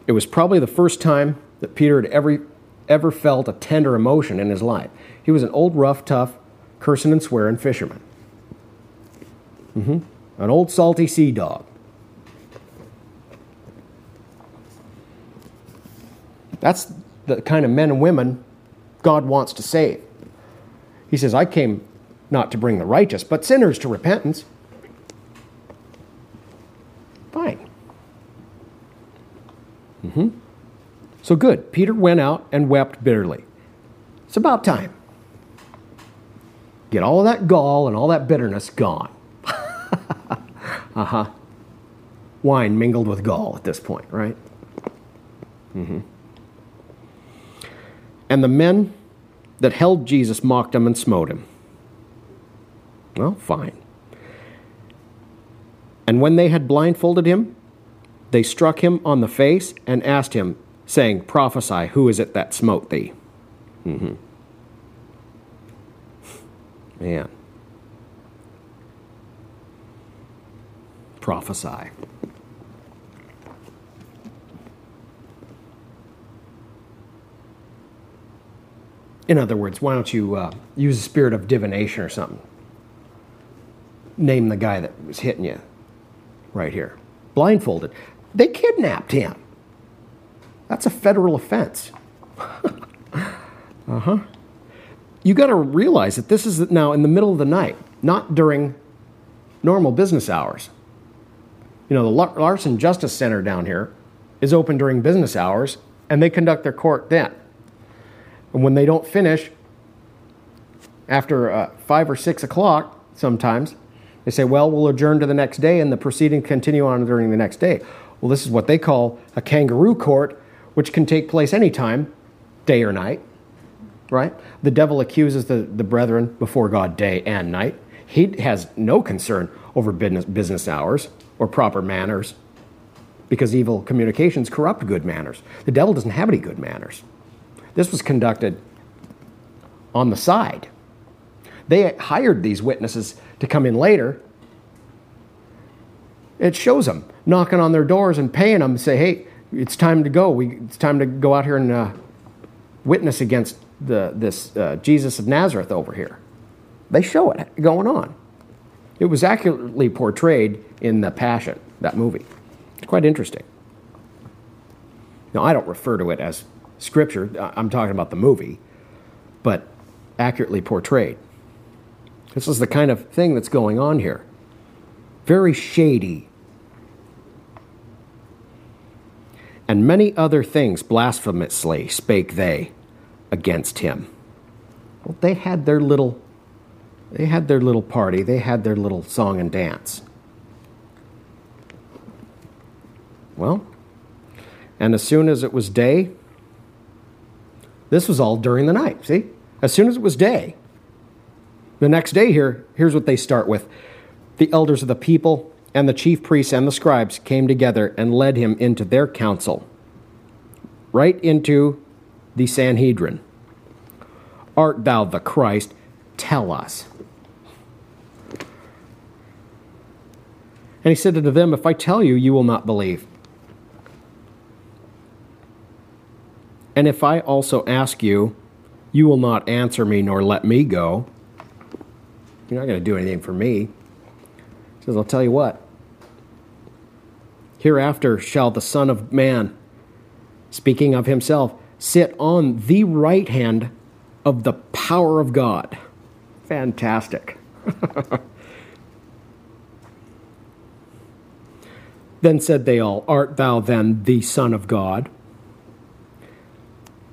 It was probably the first time that Peter had ever, ever felt a tender emotion in his life. He was an old, rough, tough, cursing and swearing fisherman. Mm-hmm. An old, salty sea dog. That's the kind of men and women God wants to save. He says, I came not to bring the righteous, but sinners to repentance. Fine. Mm-hmm. So good. Peter went out and wept bitterly. It's about time. Get all that gall and all that bitterness gone. uh huh. Wine mingled with gall at this point, right? Mm-hmm. And the men that held Jesus mocked him and smote him. Well, fine. And when they had blindfolded him, they struck him on the face and asked him, saying, Prophesy, who is it that smote thee? Mm-hmm. Man. Prophesy. In other words, why don't you uh, use the spirit of divination or something? Name the guy that was hitting you right here. Blindfolded. They kidnapped him. That's a federal offense. uh huh. You got to realize that this is now in the middle of the night, not during normal business hours. You know, the Larson Justice Center down here is open during business hours, and they conduct their court then. And when they don't finish after uh, five or six o'clock, sometimes they say, "Well, we'll adjourn to the next day, and the proceedings continue on during the next day." Well, this is what they call a kangaroo court, which can take place anytime, day or night. Right? The devil accuses the, the brethren before God day and night. He has no concern over business, business hours or proper manners because evil communications corrupt good manners. The devil doesn't have any good manners. This was conducted on the side. They hired these witnesses to come in later. It shows them knocking on their doors and paying them, to say, hey, it's time to go. We, it's time to go out here and uh, witness against the, this uh, Jesus of Nazareth over here. They show it going on. It was accurately portrayed in The Passion, that movie. It's quite interesting. Now, I don't refer to it as scripture, I'm talking about the movie, but accurately portrayed. This is the kind of thing that's going on here. Very shady. And many other things blasphemously spake they against him. Well, they had their little they had their little party, they had their little song and dance. Well, and as soon as it was day, this was all during the night, see? As soon as it was day. The next day here, here's what they start with. The elders of the people and the chief priests and the scribes came together and led him into their council, right into the Sanhedrin. Art thou the Christ? Tell us. And he said unto them, If I tell you, you will not believe. And if I also ask you, you will not answer me nor let me go. You're not going to do anything for me. He says, I'll tell you what. Hereafter shall the Son of Man, speaking of himself, sit on the right hand of the power of God. Fantastic. then said they all, Art thou then the Son of God?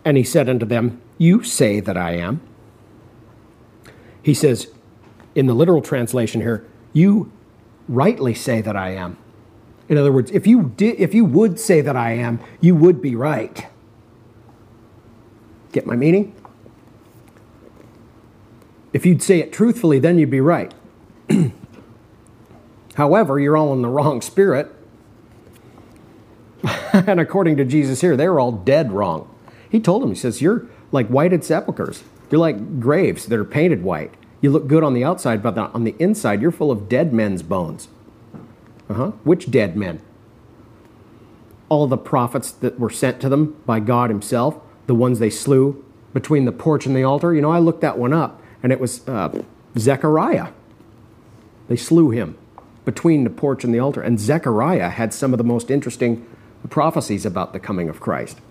And he said unto them, You say that I am. He says, in the literal translation here, You rightly say that I am. In other words, if you, did, if you would say that I am, you would be right. Get my meaning? If you'd say it truthfully, then you'd be right. However, you're all in the wrong spirit. and according to Jesus here, they were all dead wrong. He told them, He says, You're like whited sepulchres. You're like graves that are painted white. You look good on the outside, but on the inside, you're full of dead men's bones. Uh huh. Which dead men? All the prophets that were sent to them by God Himself, the ones they slew between the porch and the altar. You know, I looked that one up, and it was uh, Zechariah. They slew him between the porch and the altar. And Zechariah had some of the most interesting prophecies about the coming of Christ.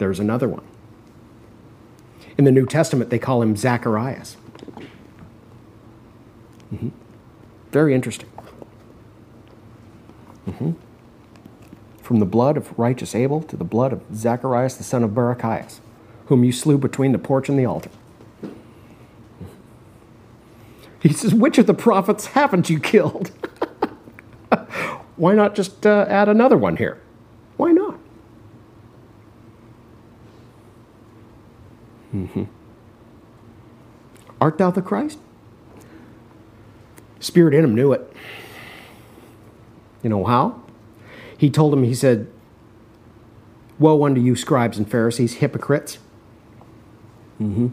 There's another one. In the New Testament, they call him Zacharias. Mm-hmm. Very interesting. Mm-hmm. From the blood of righteous Abel to the blood of Zacharias, the son of Barachias, whom you slew between the porch and the altar. He says, Which of the prophets haven't you killed? Why not just uh, add another one here? Why not? Mm-hmm. Art thou the Christ? Spirit in him knew it. You know how? He told him, he said, Woe unto you, scribes and Pharisees, hypocrites. Mm-hmm.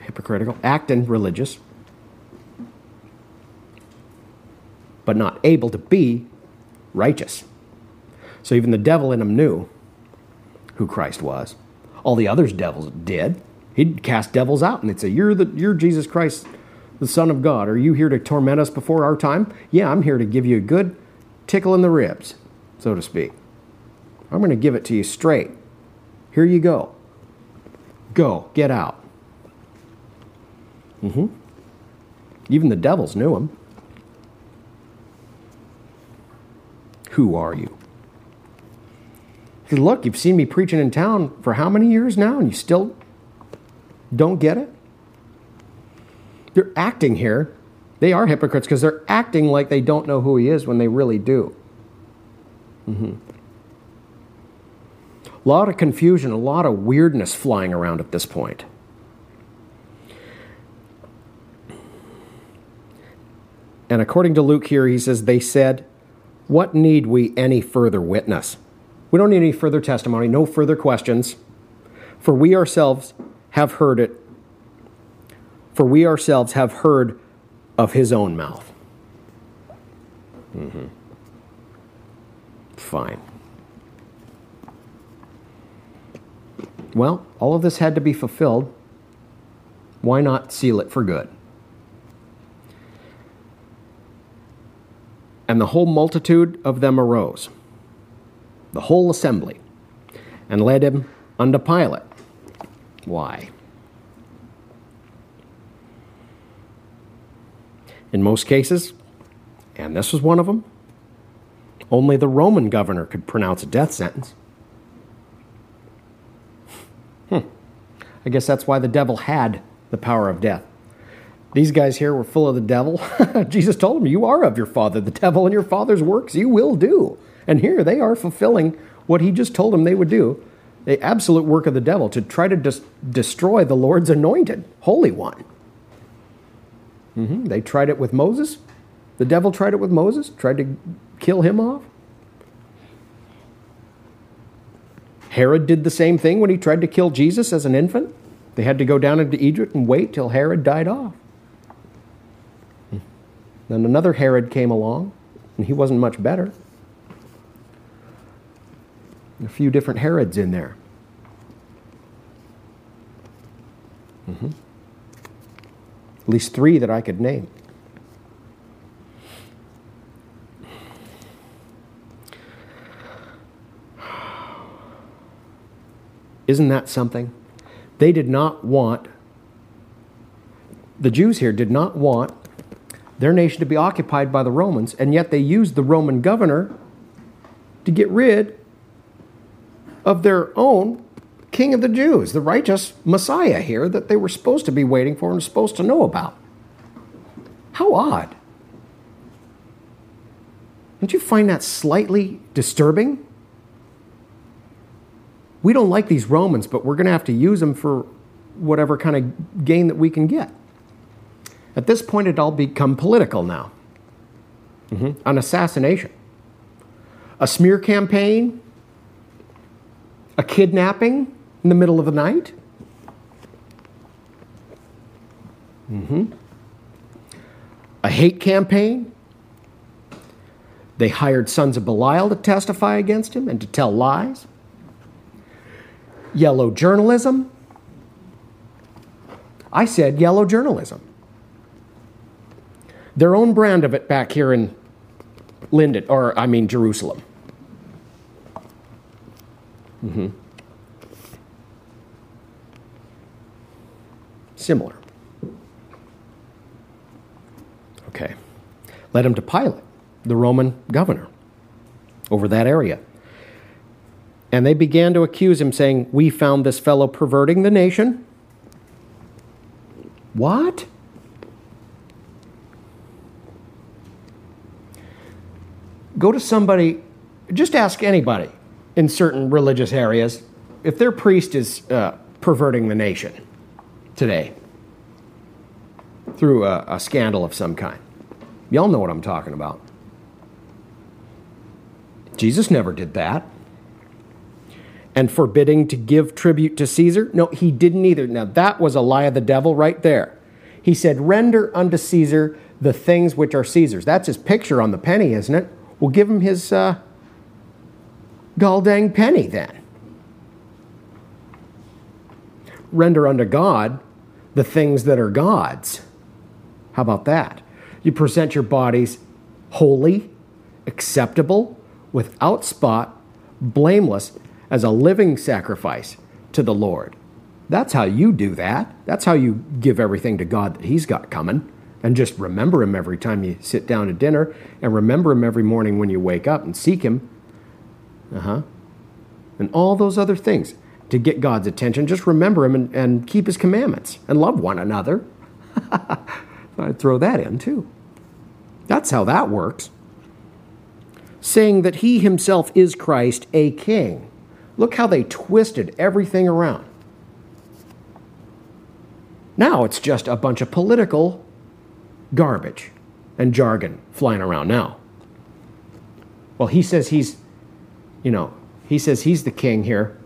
Hypocritical, acting religious, but not able to be righteous. So even the devil in him knew who Christ was. All the others devils did. He'd cast devils out and they'd say, You're the you're Jesus Christ, the Son of God. Are you here to torment us before our time? Yeah, I'm here to give you a good tickle in the ribs, so to speak. I'm going to give it to you straight. Here you go. Go, get out. Mm-hmm. Even the devils knew him. Who are you? Said, Look, you've seen me preaching in town for how many years now, and you still don't get it? They're acting here. They are hypocrites because they're acting like they don't know who he is when they really do. Mm-hmm. A lot of confusion, a lot of weirdness flying around at this point. And according to Luke here, he says, They said, What need we any further witness? We don't need any further testimony, no further questions, for we ourselves have heard it. For we ourselves have heard of his own mouth. Mm-hmm. Fine. Well, all of this had to be fulfilled. Why not seal it for good? And the whole multitude of them arose the whole assembly, and led him unto Pilate. Why? In most cases, and this was one of them, only the Roman governor could pronounce a death sentence. Hmm. I guess that's why the devil had the power of death. These guys here were full of the devil. Jesus told them, You are of your father, the devil, and your father's works you will do. And here they are fulfilling what he just told them they would do the absolute work of the devil to try to des- destroy the Lord's anointed, Holy One. Mm-hmm. They tried it with Moses. The devil tried it with Moses, tried to kill him off. Herod did the same thing when he tried to kill Jesus as an infant. They had to go down into Egypt and wait till Herod died off. Then another Herod came along, and he wasn't much better a few different Herods in there. Mm-hmm at least three that I could name. Isn't that something? They did not want, the Jews here did not want their nation to be occupied by the Romans, and yet they used the Roman governor to get rid of their own king of the Jews, the righteous Messiah here that they were supposed to be waiting for and supposed to know about. How odd. Don't you find that slightly disturbing? We don't like these Romans, but we're going to have to use them for whatever kind of gain that we can get. At this point, it all become political now. Mm-hmm. An assassination, a smear campaign, a kidnapping in the middle of the night. Mm-hmm. A hate campaign. They hired sons of Belial to testify against him and to tell lies. Yellow journalism. I said yellow journalism their own brand of it back here in Linden, or I mean Jerusalem. Mm-hmm. Similar. Okay. Led him to Pilate, the Roman governor, over that area. And they began to accuse him, saying, We found this fellow perverting the nation. What? go to somebody, just ask anybody in certain religious areas if their priest is uh, perverting the nation today through a, a scandal of some kind. Y'all know what I'm talking about. Jesus never did that. And forbidding to give tribute to Caesar? No, he didn't either. Now, that was a lie of the devil right there. He said, Render unto Caesar the things which are Caesar's. That's his picture on the penny, isn't it? Well, give him his uh, gall dang penny then. Render unto God the things that are God's. How about that? You present your bodies holy, acceptable, without spot, blameless, as a living sacrifice to the Lord. That's how you do that. That's how you give everything to God that He's got coming and just remember him every time you sit down to dinner and remember him every morning when you wake up and seek him. Uh huh. And all those other things to get God's attention. Just remember him and, and keep his commandments and love one another. I'd throw that in too. That's how that works. Saying that he himself is Christ, a king. Look how they twisted everything around. Now it's just a bunch of political garbage and jargon flying around now. Well, he says he's, you know, he says he's the king here,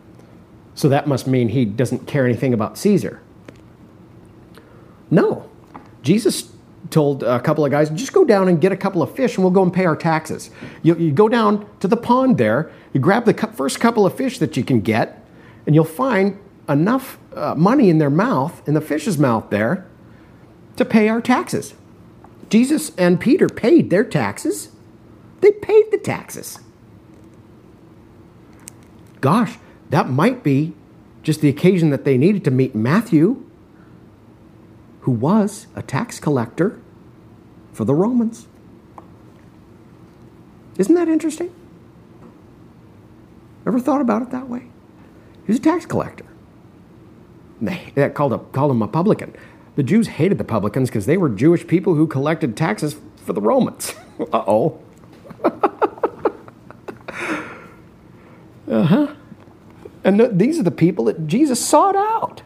so that must mean he doesn't care anything about Caesar. No. Jesus told a couple of guys, just go down and get a couple of fish and we'll go and pay our taxes. You, you go down to the pond there, you grab the first couple of fish that you can get, and you'll find enough uh, money in their mouth, in the fish's mouth there, to pay our taxes. Jesus and Peter paid their taxes. They paid the taxes. Gosh, that might be just the occasion that they needed to meet Matthew, who was a tax collector for the Romans. Isn't that interesting? Ever thought about it that way? He was a tax collector. They, they called, a, called him a publican. The Jews hated the publicans because they were Jewish people who collected taxes for the Romans. uh oh. uh huh. And th- these are the people that Jesus sought out,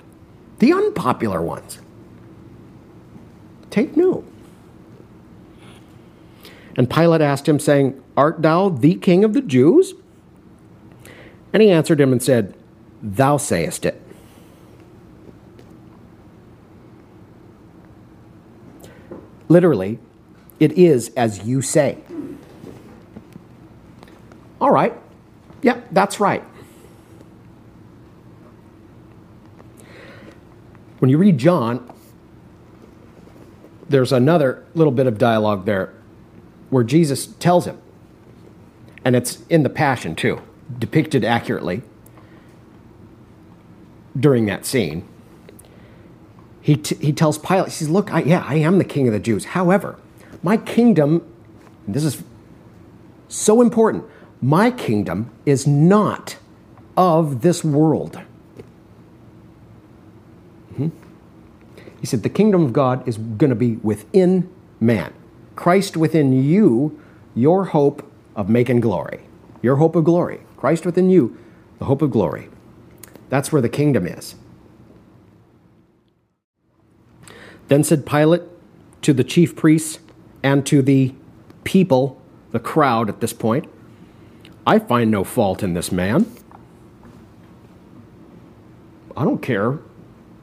the unpopular ones. Take note. And Pilate asked him, saying, Art thou the king of the Jews? And he answered him and said, Thou sayest it. Literally, it is as you say. All right. Yep, that's right. When you read John, there's another little bit of dialogue there where Jesus tells him, and it's in the Passion too, depicted accurately. during that scene, he, t- he tells Pilate, he says, Look, I, yeah, I am the king of the Jews. However, my kingdom, this is so important, my kingdom is not of this world. Mm-hmm. He said, The kingdom of God is going to be within man. Christ within you, your hope of making glory. Your hope of glory. Christ within you, the hope of glory. That's where the kingdom is. Then said Pilate to the chief priests and to the people, the crowd at this point, I find no fault in this man. I don't care.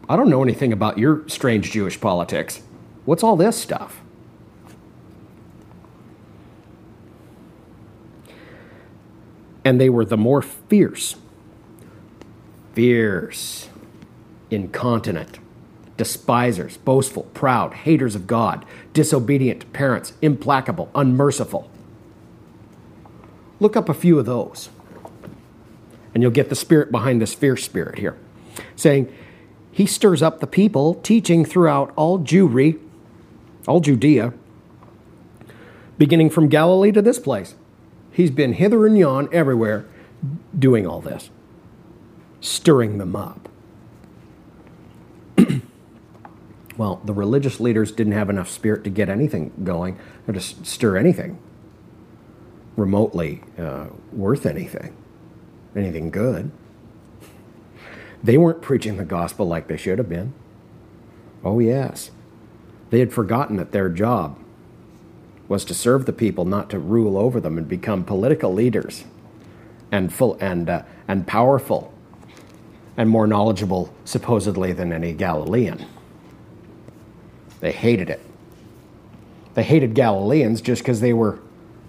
I don't know anything about your strange Jewish politics. What's all this stuff? And they were the more fierce, fierce, incontinent, despisers, boastful, proud, haters of God, disobedient to parents, implacable, unmerciful. Look up a few of those, and you'll get the spirit behind this fierce spirit here, saying, He stirs up the people, teaching throughout all Jewry, all Judea, beginning from Galilee to this place. He's been hither and yon everywhere doing all this, stirring them up. well, the religious leaders didn't have enough spirit to get anything going or to stir anything remotely uh, worth anything, anything good. They weren't preaching the gospel like they should have been. Oh, yes. They had forgotten that their job was to serve the people, not to rule over them and become political leaders and, full, and, uh, and powerful and more knowledgeable, supposedly, than any Galilean. They hated it. They hated Galileans just because they were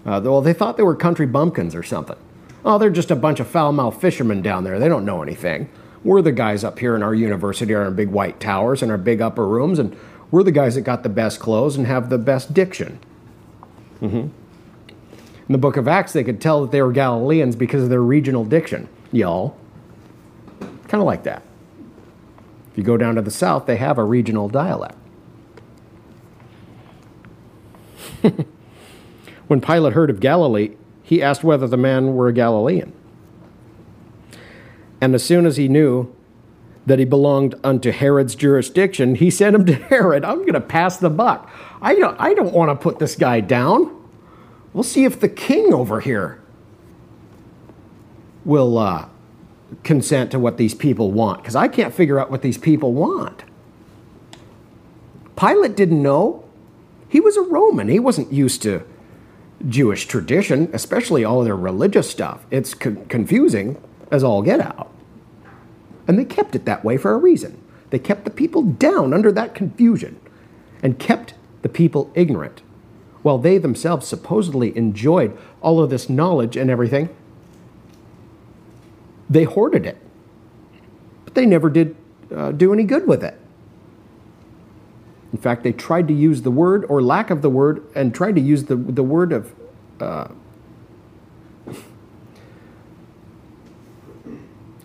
uh, well, they thought they were country bumpkins or something. Oh, they're just a bunch of foul mouthed fishermen down there. They don't know anything. We're the guys up here in our university, our big white towers and our big upper rooms, and we're the guys that got the best clothes and have the best diction. Mm-hmm. In the book of Acts, they could tell that they were Galileans because of their regional diction, y'all. Kind of like that. If you go down to the south, they have a regional dialect. When Pilate heard of Galilee, he asked whether the man were a Galilean. And as soon as he knew that he belonged unto Herod's jurisdiction, he sent him to Herod. I'm going to pass the buck. I don't, I don't want to put this guy down. We'll see if the king over here will uh, consent to what these people want, because I can't figure out what these people want. Pilate didn't know. He was a Roman, he wasn't used to Jewish tradition, especially all their religious stuff. It's co- confusing as all get out. And they kept it that way for a reason. They kept the people down under that confusion and kept the people ignorant. While they themselves supposedly enjoyed all of this knowledge and everything, they hoarded it. But they never did uh, do any good with it. In fact, they tried to use the word or lack of the word and tried to use the, the word of. Uh,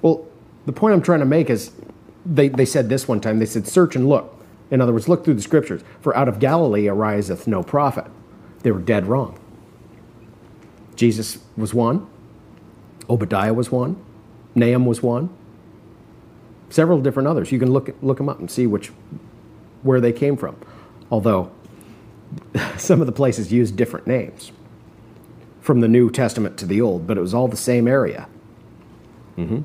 well, the point I'm trying to make is they, they said this one time. They said, Search and look. In other words, look through the scriptures. For out of Galilee ariseth no prophet. They were dead wrong. Jesus was one, Obadiah was one, Nahum was one, several different others. You can look, look them up and see which where they came from, although some of the places used different names from the New Testament to the Old, but it was all the same area. Mm-hmm.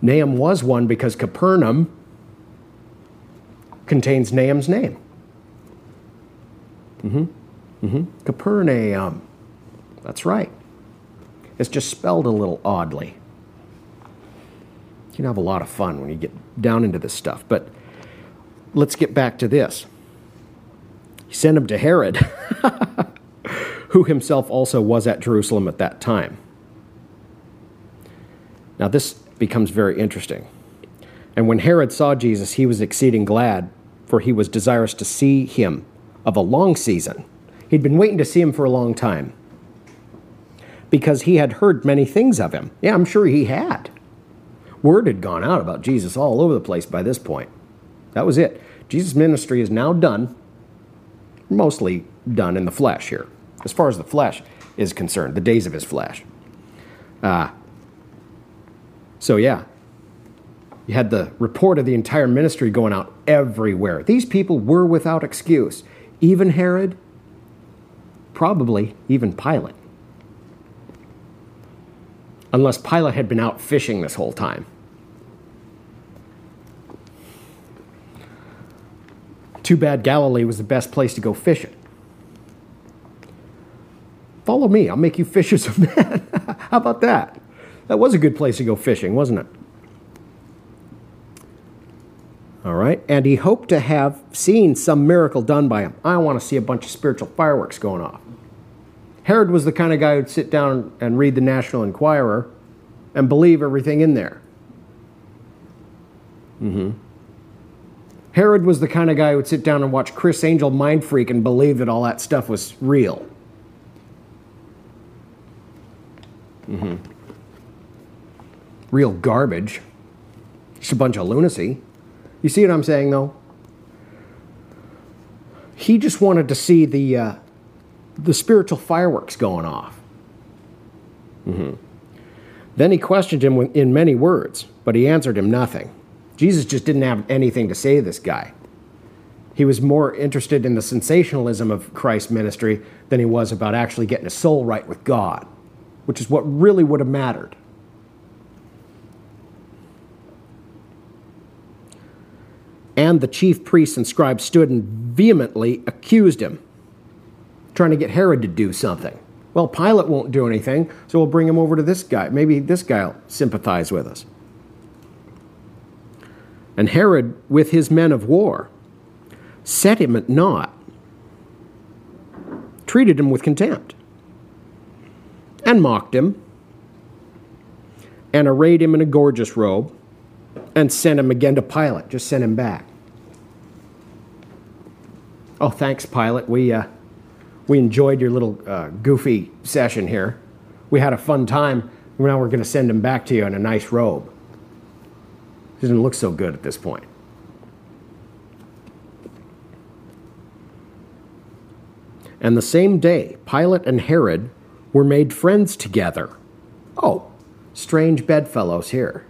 Nahum was one because Capernaum contains Nahum's name. Mm-hmm. Mm-hmm. Capernaum. That's right. It's just spelled a little oddly You can have a lot of fun when you get down into this stuff. But let's get back to this. He sent him to Herod, who himself also was at Jerusalem at that time. Now, this becomes very interesting. And when Herod saw Jesus, he was exceeding glad, for he was desirous to see him of a long season. He'd been waiting to see him for a long time. because he had heard many things of him. Yeah, I'm sure he had. Word had gone out about Jesus all over the place by this point. That was it. Jesus' ministry is now done, mostly done in the flesh here, as far as the flesh is concerned, the days of his flesh. Uh, so, yeah, you had the report of the entire ministry going out everywhere. These people were without excuse. Even Herod, probably even Pilate. Unless Pilate had been out fishing this whole time. Too bad Galilee was the best place to go fishing. Follow me, I'll make you fishers of men. How about that? That was a good place to go fishing, wasn't it? All right. And he hoped to have seen some miracle done by him. I want to see a bunch of spiritual fireworks going off. Herod was the kind of guy who'd sit down and read the National Enquirer and believe everything in there. Mm-hmm. Herod was the kind of guy who would sit down and watch Criss Angel Mindfreak and believe that all that stuff was real. Mm-hmm. Real garbage. Just a bunch of lunacy. You see what I'm saying, though? He just wanted to see the, uh, the spiritual fireworks going off. Mm-hmm. Then he questioned him in many words, but he answered him nothing. Jesus just didn't have anything to say to this guy. He was more interested in the sensationalism of Christ's ministry than he was about actually getting his soul right with God, which is what really would have mattered. And the chief priests and scribes stood and vehemently accused him, trying to get Herod to do something. Well, Pilate won't do anything, so we'll bring him over to this guy. Maybe this guy will sympathize with us. And Herod, with his men of war, set him at naught, treated him with contempt, and mocked him, and arrayed him in a gorgeous robe, and sent him again to Pilate. Just sent him back. Oh, thanks, Pilate. We, uh, we enjoyed your little uh, goofy session here. We had a fun time. Now we're going to send him back to you in a nice robe. He doesn't look so good at this point. And the same day, Pilate and Herod were made friends together. Oh, strange bedfellows here.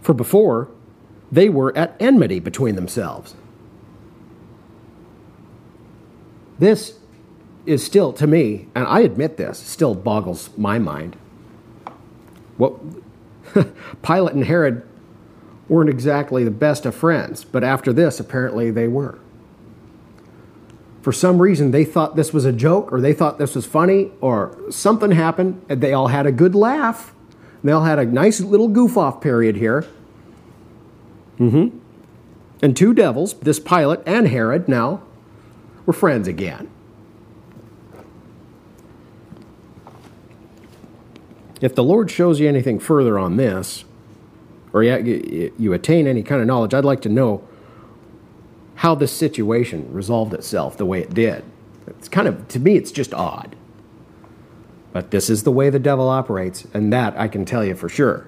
For before, they were at enmity between themselves. This is still, to me, and I admit this, still boggles my mind. What Pilate and Herod weren't exactly the best of friends, but after this, apparently they were. For some reason, they thought this was a joke, or they thought this was funny, or something happened, and they all had a good laugh. They all had a nice little goof off period here. Mm-hmm. And two devils, this Pilate and Herod, now were friends again. If the Lord shows you anything further on this, or you attain any kind of knowledge, I'd like to know how this situation resolved itself the way it did. It's kind of, to me, it's just odd. But this is the way the devil operates, and that I can tell you for sure.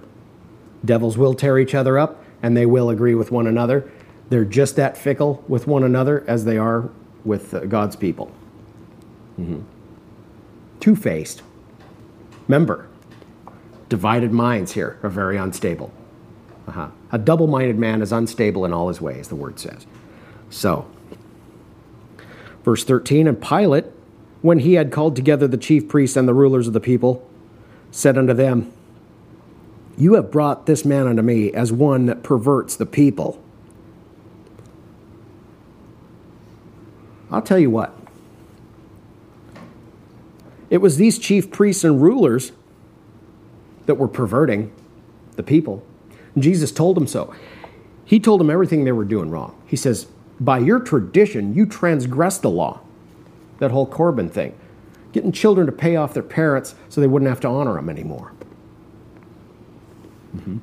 Devils will tear each other up, and they will agree with one another. They're just that fickle with one another as they are with uh, God's people. Mm-hmm. Two faced. Remember, divided minds here are very unstable. Uh-huh. A double minded man is unstable in all his ways, the word says. So, verse 13 And Pilate, when he had called together the chief priests and the rulers of the people, said unto them, you have brought this man unto me as one that perverts the people. I'll tell you what. It was these chief priests and rulers that were perverting the people. And Jesus told them so. He told them everything they were doing wrong. He says, By your tradition, you transgress the law. That whole Corban thing. Getting children to pay off their parents so they wouldn't have to honor them anymore. Mm-hmm.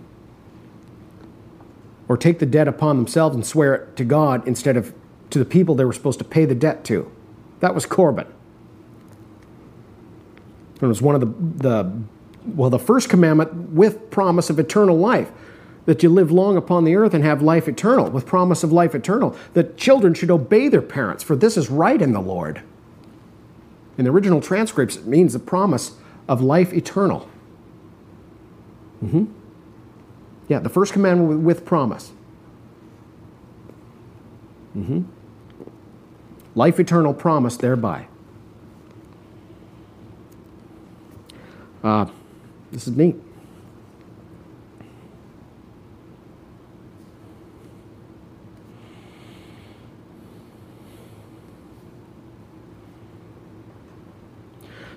Or take the debt upon themselves and swear it to God instead of to the people they were supposed to pay the debt to. That was Corban. It was one of the, the well, the first commandment with promise of eternal life that you live long upon the earth and have life eternal, with promise of life eternal, that children should obey their parents, for this is right in the Lord. In the original transcripts, it means the promise of life eternal. Mm-hmm. Yeah, the first commandment with promise. Mm-hmm. Life eternal promise thereby. Uh, this is neat.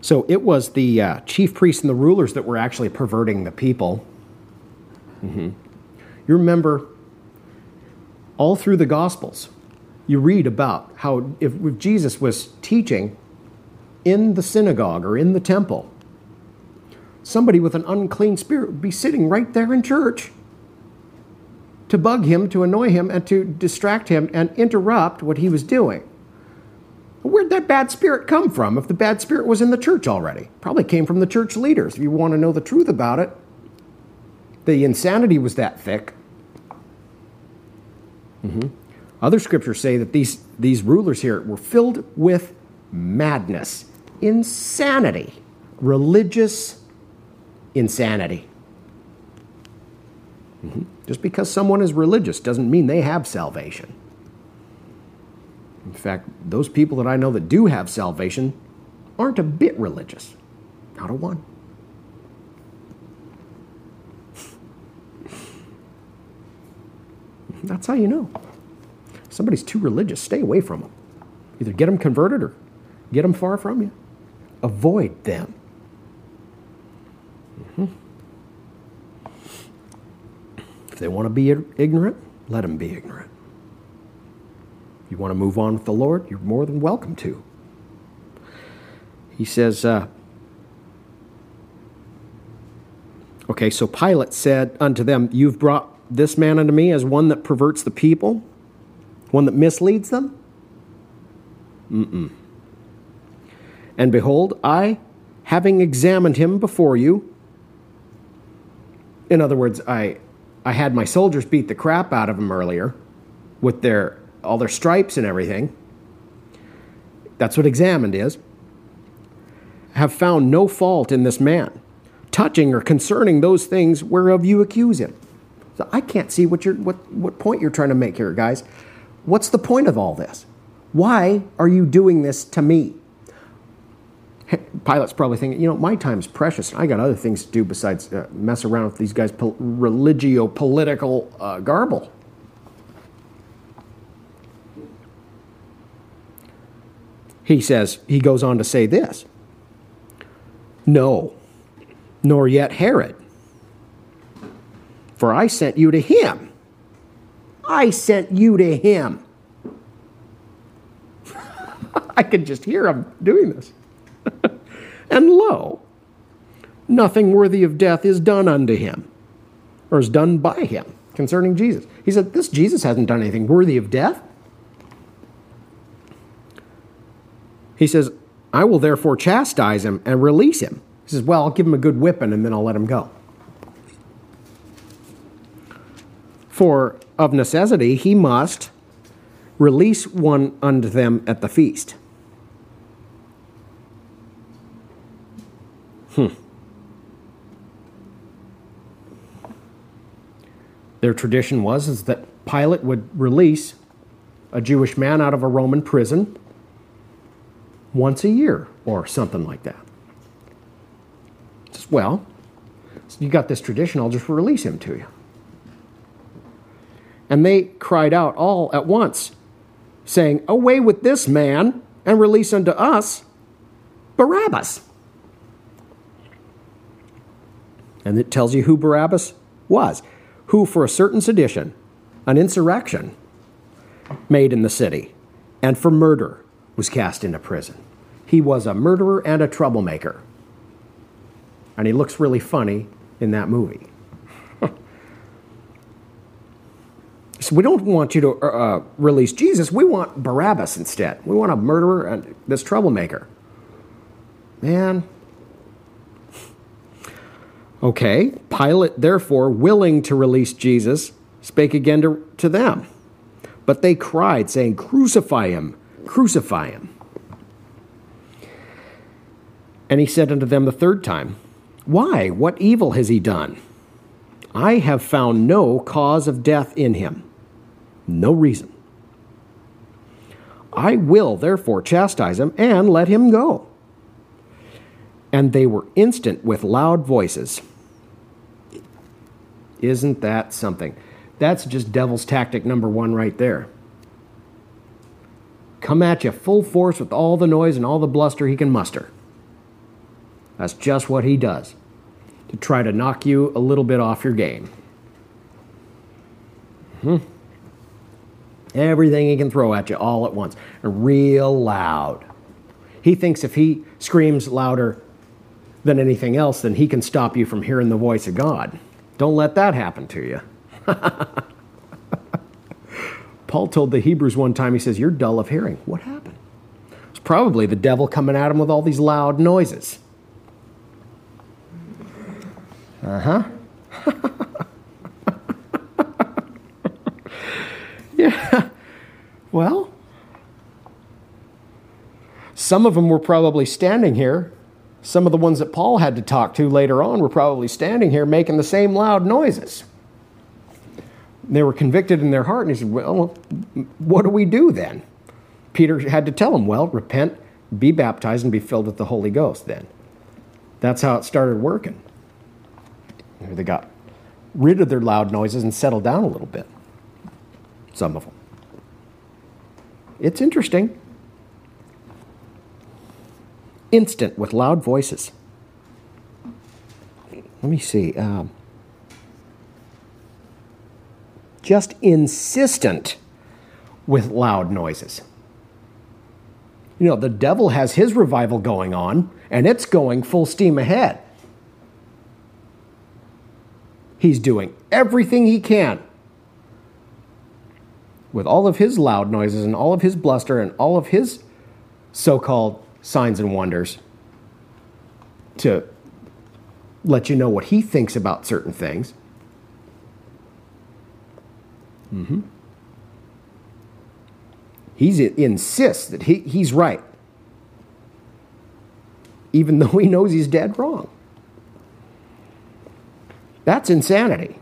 So it was the uh, chief priests and the rulers that were actually perverting the people. Mm-hmm. You remember all through the Gospels, you read about how if, if Jesus was teaching in the synagogue or in the temple, somebody with an unclean spirit would be sitting right there in church to bug him, to annoy him, and to distract him and interrupt what he was doing. Where'd that bad spirit come from if the bad spirit was in the church already? Probably came from the church leaders, if you want to know the truth about it. The insanity was that thick. Mm-hmm. Other scriptures say that these, these rulers here were filled with madness, insanity, religious insanity. Mm-hmm. Just because someone is religious doesn't mean they have salvation. In fact, those people that I know that do have salvation aren't a bit religious. Not a one. That's how you know. somebody's too religious, stay away from them. Either get them converted or get them far from you. Avoid them. Mm-hmm. If they want to be ignorant, let them be ignorant. You want to move on with the Lord? You're more than welcome to. He says, uh, Okay, so Pilate said unto them, You've brought this man unto me as one that perverts the people, one that misleads them? Mm-mm. And behold, I, having examined him before you, in other words, I, I had my soldiers beat the crap out of him earlier with their all their stripes and everything. That's what examined is. Have found no fault in this man, touching or concerning those things whereof you accuse him. So I can't see what, you're, what, what point you're trying to make here, guys. What's the point of all this? Why are you doing this to me? Pilate's probably thinking, you know, my time's precious. I got other things to do besides uh, mess around with these guys' po- religio political uh, garble. He says, he goes on to say this No, nor yet Herod, for I sent you to him. I sent you to him. I could just hear him doing this. and lo, nothing worthy of death is done unto him, or is done by him concerning Jesus. He said, This Jesus hasn't done anything worthy of death. He says, I will therefore chastise him and release him. He says, Well, I'll give him a good whipping and then I'll let him go. For of necessity he must release one unto them at the feast. Hmm. Their tradition was is that Pilate would release a Jewish man out of a Roman prison once a year or something like that. Says, well, so you got this tradition, I'll just release him to you. And they cried out all at once, saying, Away with this man, and release unto us Barabbas. And it tells you who Barabbas was, who for a certain sedition, an insurrection made in the city, and for murder was cast into prison. He was a murderer and a troublemaker. And he looks really funny in that movie. So we don't want you to uh, uh, release Jesus. We want Barabbas instead. We want a murderer and this troublemaker. Man, Okay, Pilate, therefore, willing to release Jesus, spake again to, to them. But they cried, saying, Crucify him, crucify him. And he said unto them the third time, Why? What evil has he done? I have found no cause of death in him, no reason. I will therefore chastise him and let him go. And they were instant with loud voices. Isn't that something? That's just devil's tactic number one right there. Come at you full force with all the noise and all the bluster he can muster. That's just what he does to try to knock you a little bit off your game. Hmm. Everything he can throw at you all at once, real loud. He thinks if he screams louder than anything else, then he can stop you from hearing the voice of God. Don't let that happen to you. Paul told the Hebrews one time, he says, You're dull of hearing. What happened? It's probably the devil coming at him with all these loud noises. Uh huh. yeah. Well, some of them were probably standing here. Some of the ones that Paul had to talk to later on were probably standing here making the same loud noises. They were convicted in their heart, and he said, Well, what do we do then? Peter had to tell them, Well, repent, be baptized, and be filled with the Holy Ghost then. That's how it started working. They got rid of their loud noises and settled down a little bit. Some of them. It's interesting. Instant with loud voices. Let me see. Um, just insistent with loud noises. You know, the devil has his revival going on, and it's going full steam ahead. He's doing everything he can with all of his loud noises and all of his bluster and all of his so called signs and wonders to let you know what he thinks about certain things. Mm-hmm. He insists that he, he's right, even though he knows he's dead wrong. That's insanity.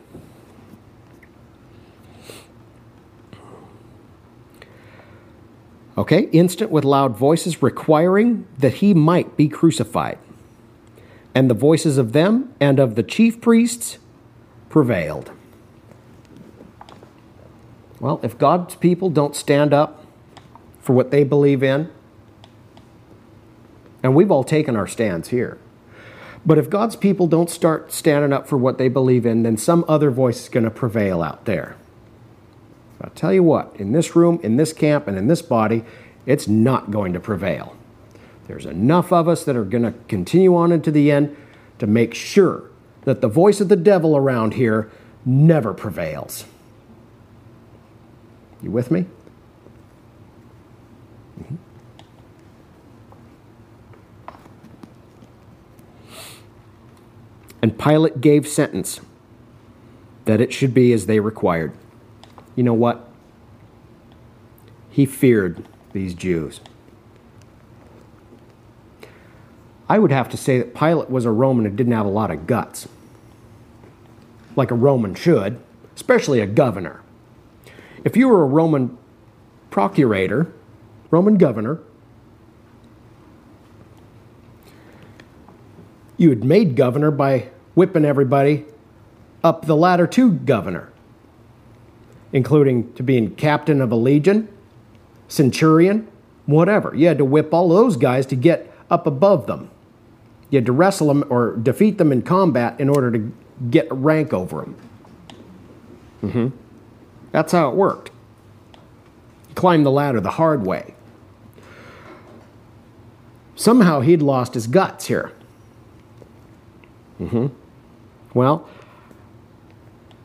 Okay, instant with loud voices requiring that he might be crucified. And the voices of them and of the chief priests prevailed. Well, if God's people don't stand up for what they believe in, and we've all taken our stands here, but if God's people don't start standing up for what they believe in, then some other voice is going to prevail out there. I'll tell you what, in this room, in this camp, and in this body, it's not going to prevail. There's enough of us that are going to continue on into the end to make sure that the voice of the devil around here never prevails. You with me? Mm-hmm. And Pilate gave sentence that it should be as they required. You know what? He feared these Jews. I would have to say that Pilate was a Roman who didn't have a lot of guts, like a Roman should, especially a governor. If you were a Roman procurator, Roman governor, you had made governor by whipping everybody up the ladder to governor, including to being captain of a legion, centurion, whatever. You had to whip all those guys to get up above them. You had to wrestle them or defeat them in combat in order to get rank over them. Mm-hmm. That's how it worked. You climbed the ladder the hard way. Somehow he'd lost his guts here. Mm-hmm. Well,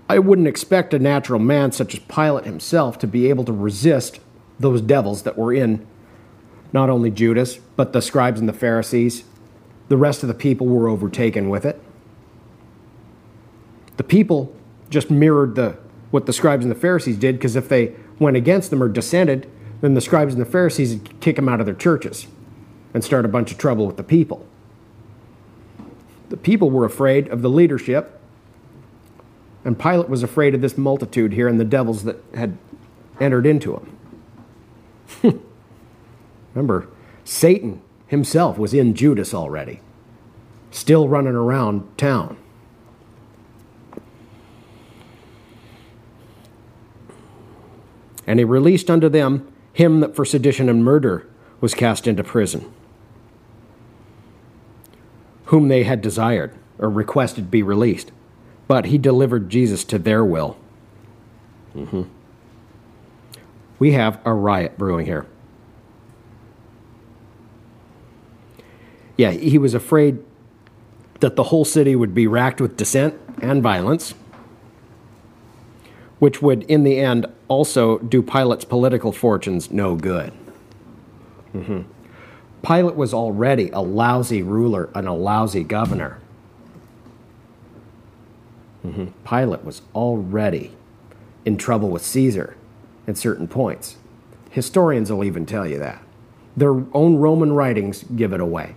I wouldn't expect a natural man such as Pilate himself to be able to resist those devils that were in not only Judas, but the scribes and the Pharisees. The rest of the people were overtaken with it. The people just mirrored the, what the scribes and the Pharisees did because if they went against them or dissented, then the scribes and the Pharisees would kick them out of their churches and start a bunch of trouble with the people. The people were afraid of the leadership, and Pilate was afraid of this multitude here and the devils that had entered into him. Remember, Satan himself was in Judas already, still running around town. And he released unto them him that for sedition and murder was cast into prison, whom they had desired or requested be released. But he delivered Jesus to their will. Mm-hmm. We have a riot brewing here. Yeah, he was afraid that the whole city would be racked with dissent and violence, which would, in the end, also do Pilate's political fortunes no good. Mm-hmm. Pilate was already a lousy ruler and a lousy governor. Mm-hmm. Pilate was already in trouble with Caesar at certain points. Historians will even tell you that. Their own Roman writings give it away.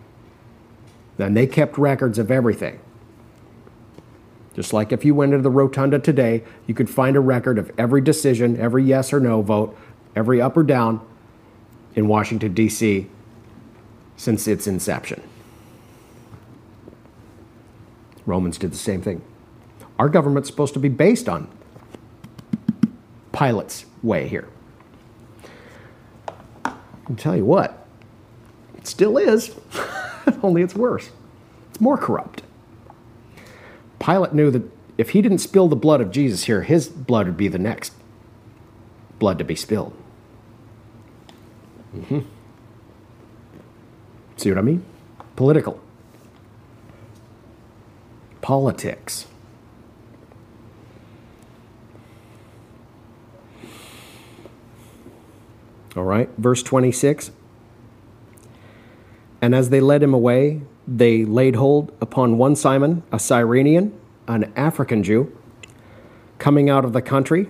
And they kept records of everything. Just like if you went into the rotunda today, you could find a record of every decision, every yes or no vote, every up or down in Washington, D.C. since its inception. Romans did the same thing. Our government's supposed to be based on Pilate's way here. I'll tell you what, it still is, only it's worse. It's more corrupt. Pilate knew that if he didn't spill the blood of Jesus here, his blood would be the next blood to be spilled. Mm-hmm. See what I mean? Political. Politics. All right, verse 26. And as they led him away, they laid hold upon one Simon, a Cyrenian, an African Jew, coming out of the country,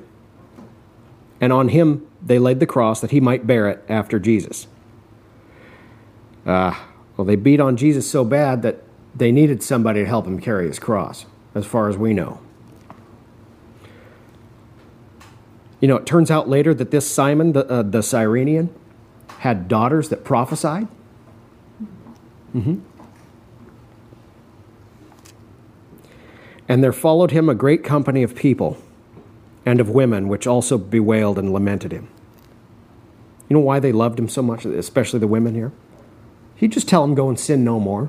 and on him they laid the cross that he might bear it after Jesus. Uh, well, they beat on Jesus so bad that they needed somebody to help him carry his cross, as far as we know. You know, it turns out later that this Simon, the, uh, the Cyrenian, had daughters that prophesied. Mm-hmm. And there followed him a great company of people and of women, which also bewailed and lamented him. You know why they loved him so much, especially the women here? He'd just tell them, go and sin no more.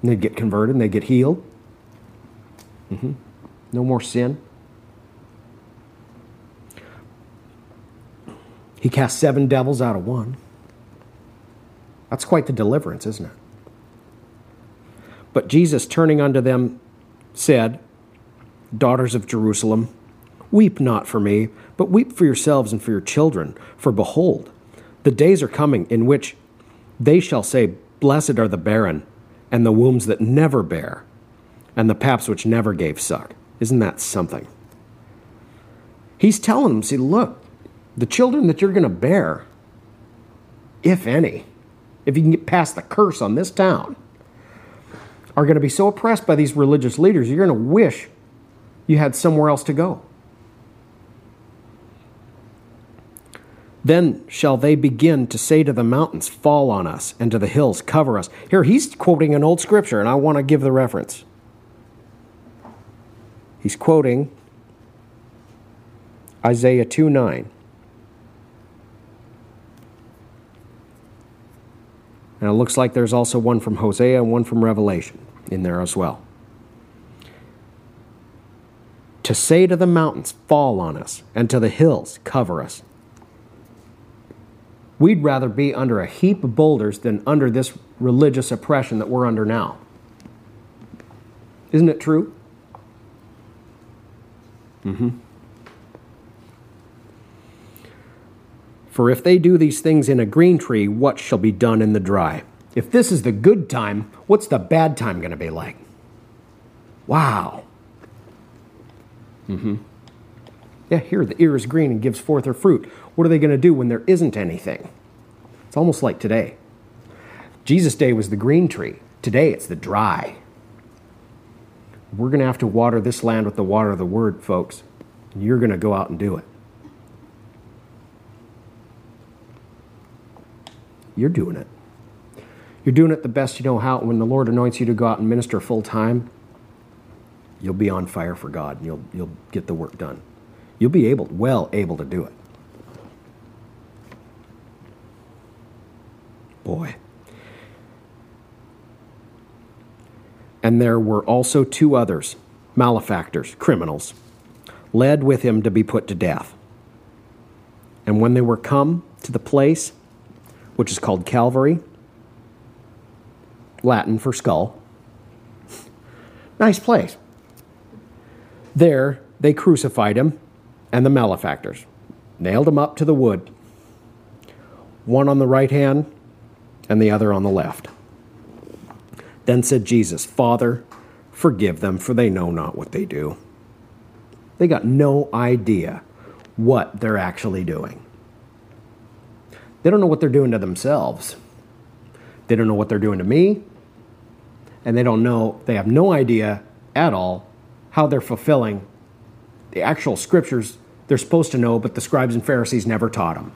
And they'd get converted and they'd get healed. Mm-hmm. No more sin. He cast seven devils out of one. That's quite the deliverance, isn't it? But Jesus, turning unto them, said, Daughters of Jerusalem, weep not for me, but weep for yourselves and for your children. For behold, the days are coming in which they shall say, Blessed are the barren, and the wombs that never bear, and the paps which never gave suck. Isn't that something? He's telling them, see, look, the children that you're going to bear, if any, if you can get past the curse on this town, are going to be so oppressed by these religious leaders, you're going to wish you had somewhere else to go. Then shall they begin to say to the mountains, Fall on us, and to the hills, Cover us. Here, he's quoting an old scripture, and I want to give the reference. He's quoting Isaiah 2 9. And it looks like there's also one from Hosea and one from Revelation in there as well. To say to the mountains, Fall on us, and to the hills, Cover us. We'd rather be under a heap of boulders than under this religious oppression that we're under now. Isn't it true? Mm-hmm. For if they do these things in a green tree, what shall be done in the dry? If this is the good time, what's the bad time going to be like? Wow. Mm-hmm. Yeah, here the ear is green and gives forth her fruit. What are they going to do when there isn't anything? It's almost like today. Jesus' day was the green tree. Today it's the dry. We're going to have to water this land with the water of the word, folks. You're going to go out and do it. You're doing it. You're doing it the best you know how. When the Lord anoints you to go out and minister full time, you'll be on fire for God and you'll, you'll get the work done. You'll be able, well able to do it. Boy. And there were also two others, malefactors, criminals, led with him to be put to death. And when they were come to the place, which is called Calvary, Latin for skull, nice place. There they crucified him and the malefactors, nailed him up to the wood, one on the right hand and the other on the left. Then said Jesus, Father, forgive them, for they know not what they do. They got no idea what they're actually doing. They don't know what they're doing to themselves. They don't know what they're doing to me. And they don't know, they have no idea at all how they're fulfilling the actual scriptures they're supposed to know, but the scribes and Pharisees never taught them.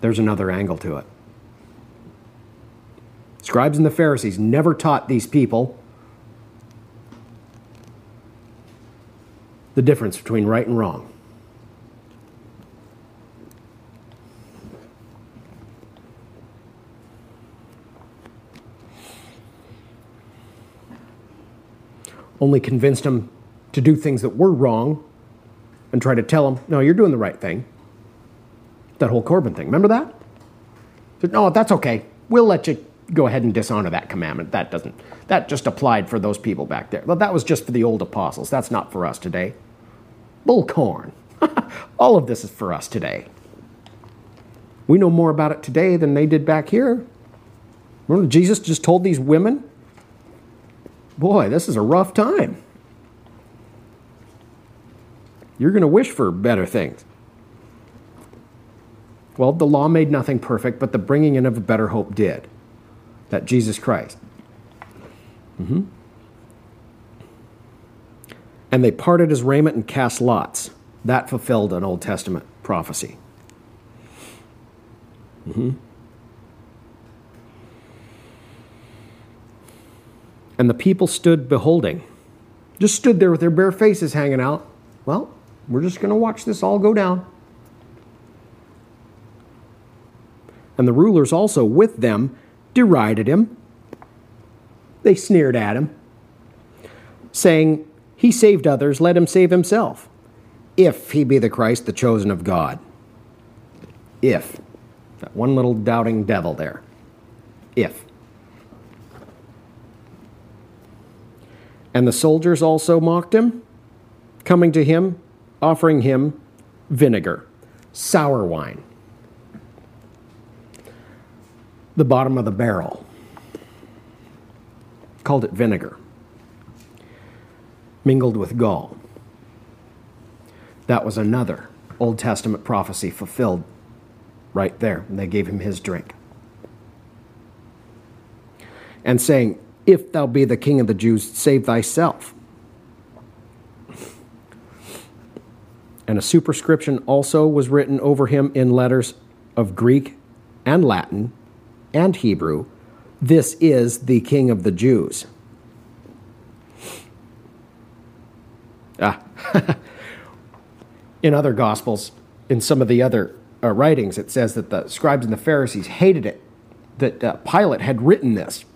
There's another angle to it. Scribes and the Pharisees never taught these people the difference between right and wrong. Only convinced them to do things that were wrong and try to tell them, no, you're doing the right thing. That whole Corban thing. Remember that? Said, no, that's okay. We'll let you go ahead and dishonor that commandment. That doesn't, that just applied for those people back there. Well, that was just for the old apostles. That's not for us today. Bullcorn. All of this is for us today. We know more about it today than they did back here. Remember, Jesus just told these women, boy, this is a rough time. You're going to wish for better things. Well, the law made nothing perfect, but the bringing in of a better hope did. That Jesus Christ. Mm-hmm. And they parted his raiment and cast lots. That fulfilled an Old Testament prophecy. Mm-hmm. And the people stood beholding, just stood there with their bare faces hanging out. Well, we're just going to watch this all go down. And the rulers also with them derided him. They sneered at him, saying, He saved others, let him save himself, if he be the Christ, the chosen of God. If. That one little doubting devil there. If. And the soldiers also mocked him, coming to him, offering him vinegar, sour wine the bottom of the barrel. Called it vinegar, mingled with gall. That was another Old Testament prophecy fulfilled right there. And they gave him his drink. And saying, If thou be the king of the Jews, save thyself. And a superscription also was written over him in letters of Greek and Latin and Hebrew, this is the King of the Jews. Ah. in other Gospels, in some of the other uh, writings, it says that the scribes and the Pharisees hated it, that uh, Pilate had written this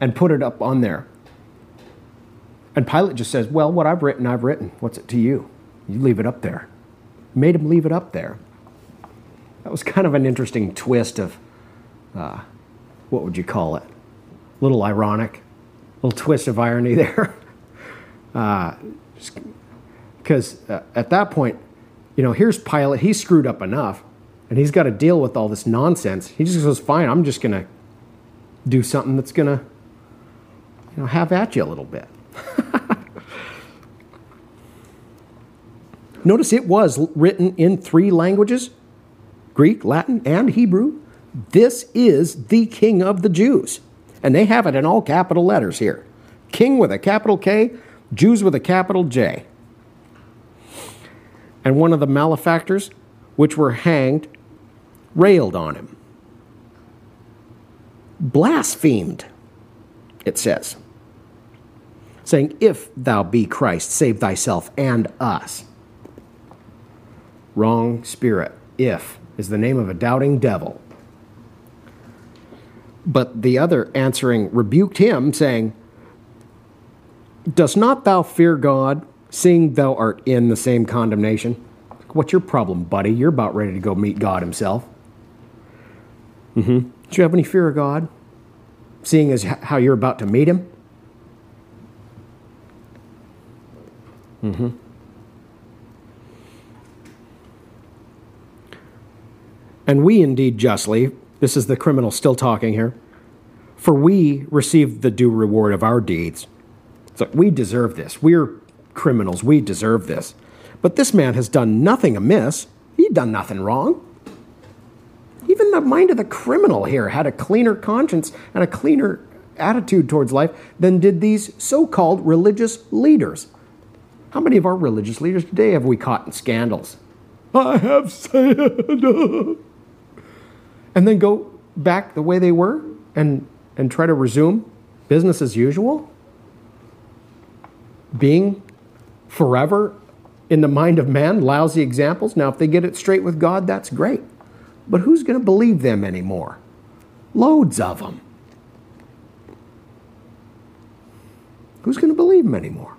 and put it up on there. And Pilate just says, Well, what I've written, I've written. What's it to you? You leave it up there. Made him leave it up there. That was kind of an interesting twist of uh, what would you call it? A little ironic, a little twist of irony there. Because uh, uh, at that point, you know, here's Pilate, he's screwed up enough, and he's got to deal with all this nonsense. He just goes, fine, I'm just going to do something that's going to, you know, have at you a little bit. Notice it was written in three languages Greek, Latin, and Hebrew. This is the King of the Jews. And they have it in all capital letters here King with a capital K, Jews with a capital J. And one of the malefactors, which were hanged, railed on him. Blasphemed, it says, saying, If thou be Christ, save thyself and us. Wrong spirit. If is the name of a doubting devil. But the other answering rebuked him, saying, Dost not thou fear God, seeing thou art in the same condemnation? What's your problem, buddy? You're about ready to go meet God Himself. Mm-hmm. Do you have any fear of God, seeing as how you're about to meet Him? Mm-hmm. And we indeed justly, this is the criminal still talking here, for we receive the due reward of our deeds. So we deserve this. We're criminals. We deserve this. But this man has done nothing amiss. He'd done nothing wrong. Even the mind of the criminal here had a cleaner conscience and a cleaner attitude towards life than did these so called religious leaders. How many of our religious leaders today have we caught in scandals? I have sinned and then go back the way they were and, and try to resume business as usual? Being forever in the mind of man, lousy examples. Now, if they get it straight with God, that's great. But who's going to believe them anymore? Loads of them. Who's going to believe them anymore?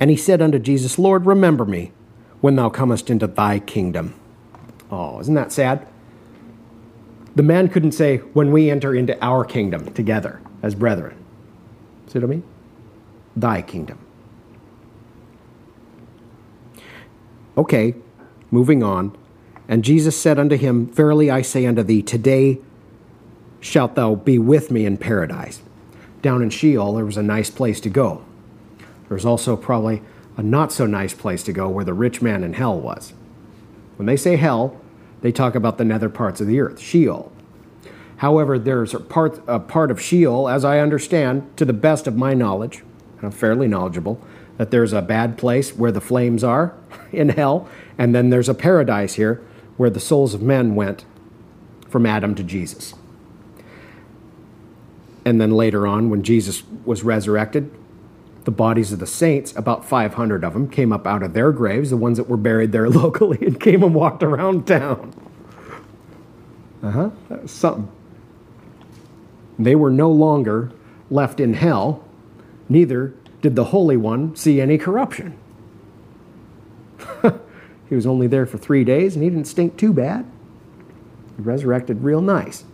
And he said unto Jesus, Lord, remember me when thou comest into thy kingdom. Oh, isn't that sad? The man couldn't say, when we enter into our kingdom together as brethren. See what I mean? Thy kingdom. Okay, moving on. And Jesus said unto him, Verily I say unto thee, today shalt thou be with me in paradise. Down in Sheol, there was a nice place to go. There's also probably a not so nice place to go where the rich man in hell was. When they say hell, they talk about the nether parts of the earth, Sheol. However, there's a part, a part of Sheol, as I understand, to the best of my knowledge, and I'm fairly knowledgeable, that there's a bad place where the flames are in hell, and then there's a paradise here where the souls of men went from Adam to Jesus. And then later on, when Jesus was resurrected, the bodies of the saints, about 500 of them, came up out of their graves, the ones that were buried there locally, and came and walked around town. Uh huh. That was something. They were no longer left in hell, neither did the Holy One see any corruption. he was only there for three days and he didn't stink too bad. He resurrected real nice,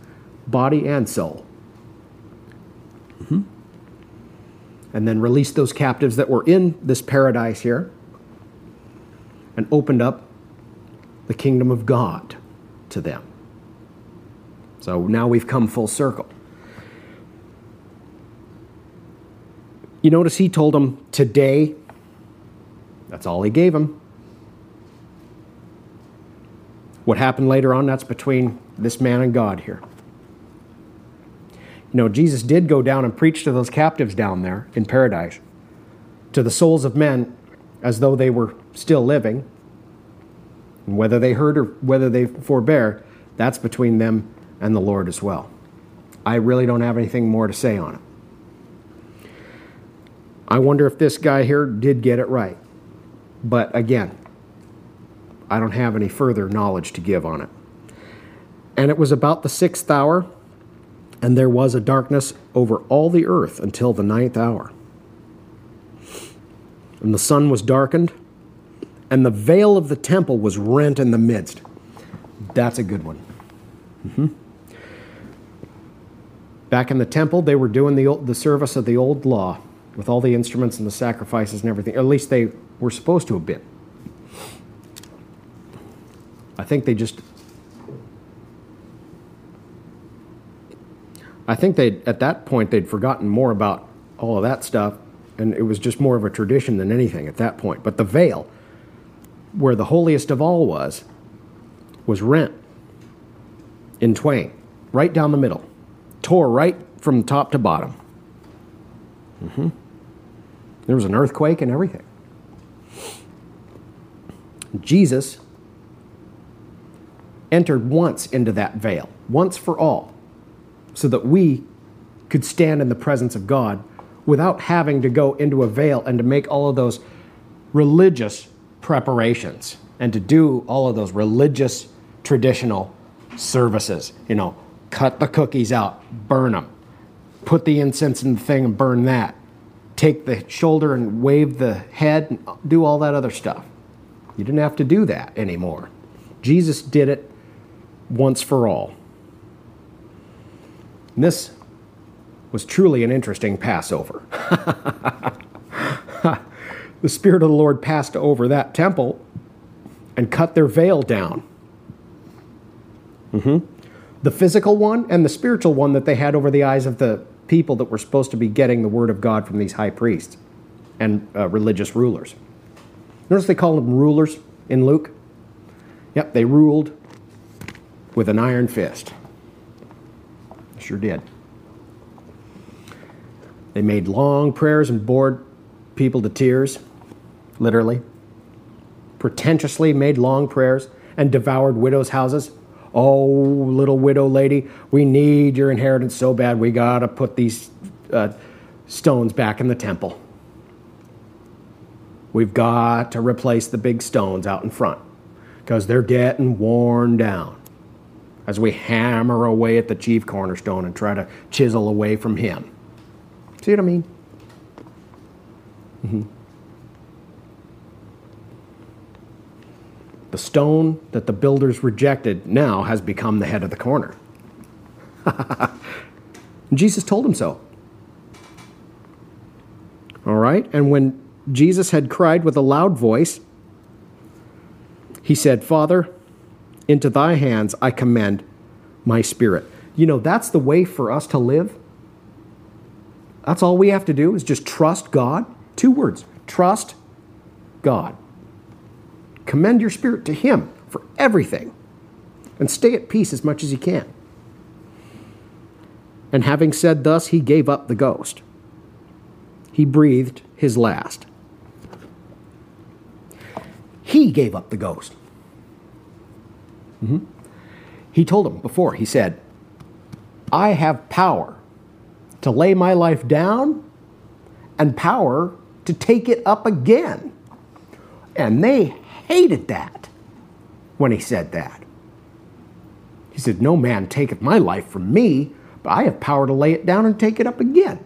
body and soul. Mm-hmm and then released those captives that were in this paradise here and opened up the kingdom of God to them. So now we've come full circle. You notice he told them today, that's all he gave them. What happened later on, that's between this man and God here. You know, Jesus did go down and preach to those captives down there in paradise, to the souls of men as though they were still living. And whether they heard or whether they forbear, that's between them and the Lord as well. I really don't have anything more to say on it. I wonder if this guy here did get it right. But again, I don't have any further knowledge to give on it. And it was about the sixth hour and there was a darkness over all the earth until the ninth hour. And the sun was darkened, and the veil of the temple was rent in the midst. That's a good one. Mm-hmm. Back in the temple, they were doing the, the service of the old law with all the instruments and the sacrifices and everything. At least they were supposed to have been. I think they just I think they at that point they'd forgotten more about all of that stuff, and it was just more of a tradition than anything at that point. But the veil, where the holiest of all was, was rent in twain, right down the middle, tore right from top to bottom. Mm-hmm. There was an earthquake and everything. Jesus entered once into that veil, once for all, so that we could stand in the presence of God without having to go into a veil and to make all of those religious preparations and to do all of those religious traditional services. You know, cut the cookies out, burn them, put the incense in the thing and burn that, take the shoulder and wave the head, and do all that other stuff. You didn't have to do that anymore. Jesus did it once for all. And this was truly an interesting Passover. the Spirit of the Lord passed over that temple and cut their veil down. Mm-hmm. The physical one and the spiritual one that they had over the eyes of the people that were supposed to be getting the word of God from these high priests and uh, religious rulers. Notice they call them rulers in Luke. Yep, they ruled with an iron fist. Did. They made long prayers and bored people to tears, literally. Pretentiously made long prayers and devoured widows' houses. Oh, little widow lady, we need your inheritance so bad, we gotta put these uh, stones back in the temple. We've got to replace the big stones out in front because they're getting worn down as we hammer away at the chief cornerstone and try to chisel away from him. See what I mean? Mm-hmm. The stone that the builders rejected now has become the head of the corner. Jesus told him so. All right? And when Jesus had cried with a loud voice, he said, Father, into thy hands I commend my spirit. You know, that's the way for us to live. That's all we have to do is just trust God. Two words trust God. Commend your spirit to Him for everything and stay at peace as much as you can. And having said thus, he gave up the ghost. He breathed his last. He gave up the ghost. Mm-hmm. He told him before, he said, I have power to lay my life down and power to take it up again. And they hated that when he said that. He said, No man taketh my life from me, but I have power to lay it down and take it up again.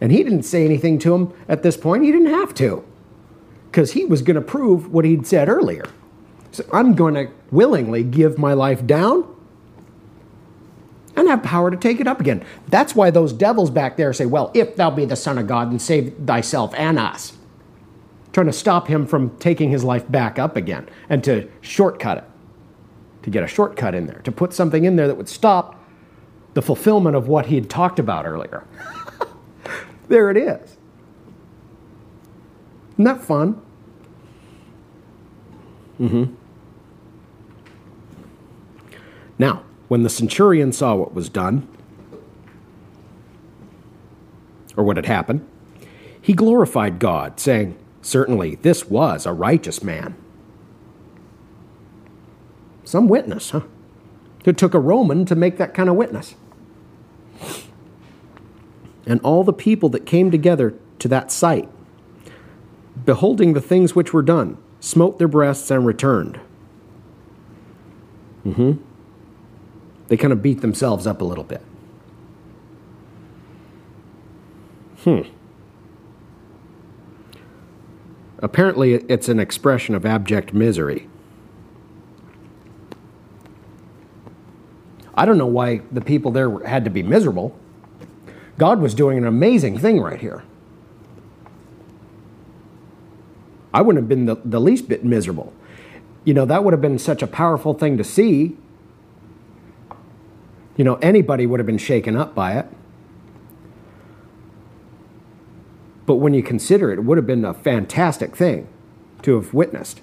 And he didn't say anything to him at this point. He didn't have to, because he was going to prove what he'd said earlier. So I'm going to willingly give my life down and have power to take it up again. That's why those devils back there say, Well, if thou be the Son of God, then save thyself and us. Trying to stop him from taking his life back up again and to shortcut it, to get a shortcut in there, to put something in there that would stop the fulfillment of what he had talked about earlier. there it is. Isn't that fun? Mm-hmm. Now, when the centurion saw what was done, or what had happened, he glorified God, saying, Certainly, this was a righteous man. Some witness, huh? It took a Roman to make that kind of witness. And all the people that came together to that sight, beholding the things which were done, smote their breasts and returned. Mm-hmm they kind of beat themselves up a little bit. Hmm. Apparently, it's an expression of abject misery. I don't know why the people there had to be miserable. God was doing an amazing thing right here. I wouldn't have been the, the least bit miserable. You know, that would have been such a powerful thing to see You know, anybody would have been shaken up by it. But when you consider it, it would have been a fantastic thing to have witnessed.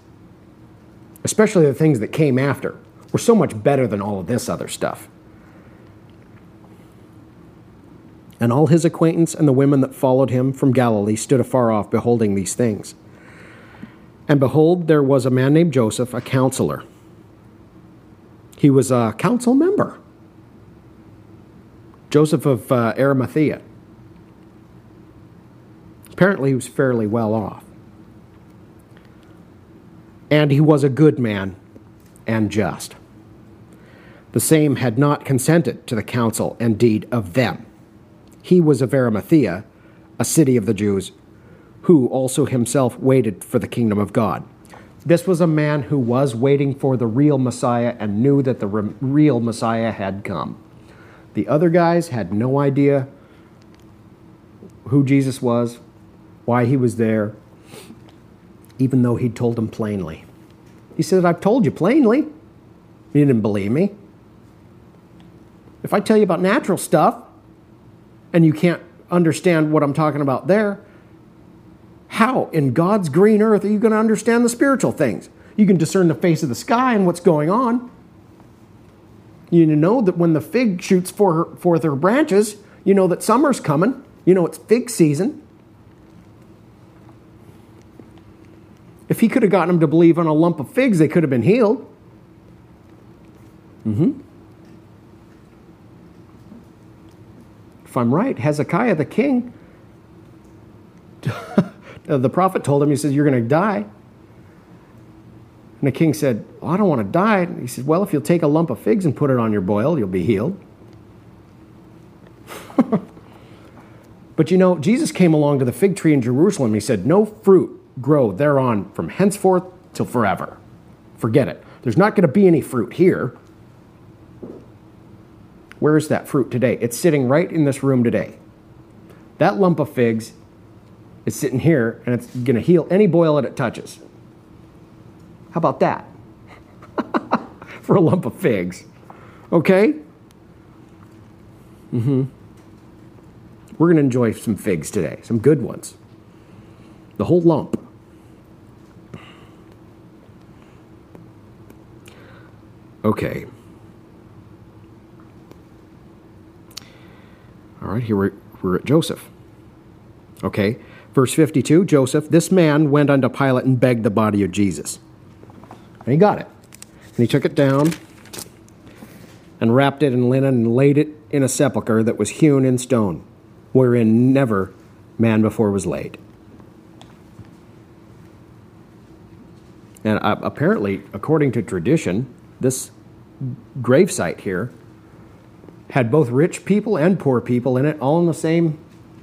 Especially the things that came after were so much better than all of this other stuff. And all his acquaintance and the women that followed him from Galilee stood afar off, beholding these things. And behold, there was a man named Joseph, a counselor. He was a council member. Joseph of uh, Arimathea. Apparently, he was fairly well off. And he was a good man and just. The same had not consented to the counsel and deed of them. He was of Arimathea, a city of the Jews, who also himself waited for the kingdom of God. This was a man who was waiting for the real Messiah and knew that the real Messiah had come. The other guys had no idea who Jesus was, why he was there, even though he'd told them plainly. He said, I've told you plainly. You didn't believe me. If I tell you about natural stuff and you can't understand what I'm talking about there, how in God's green earth are you going to understand the spiritual things? You can discern the face of the sky and what's going on. You know that when the fig shoots forth her branches, you know that summer's coming. You know it's fig season. If he could have gotten them to believe on a lump of figs, they could have been healed. Mm-hmm. If I'm right, Hezekiah the king, the prophet told him, he says, You're going to die. And the king said, well, I don't want to die. He said, Well, if you'll take a lump of figs and put it on your boil, you'll be healed. but you know, Jesus came along to the fig tree in Jerusalem. He said, No fruit grow thereon from henceforth till forever. Forget it. There's not going to be any fruit here. Where is that fruit today? It's sitting right in this room today. That lump of figs is sitting here and it's going to heal any boil that it touches. How about that? For a lump of figs. Okay? Mm hmm. We're going to enjoy some figs today, some good ones. The whole lump. Okay. All right, here we're, we're at Joseph. Okay, verse 52 Joseph, this man went unto Pilate and begged the body of Jesus. And he got it. And he took it down and wrapped it in linen and laid it in a sepulchre that was hewn in stone, wherein never man before was laid. And uh, apparently, according to tradition, this gravesite here had both rich people and poor people in it, all in the same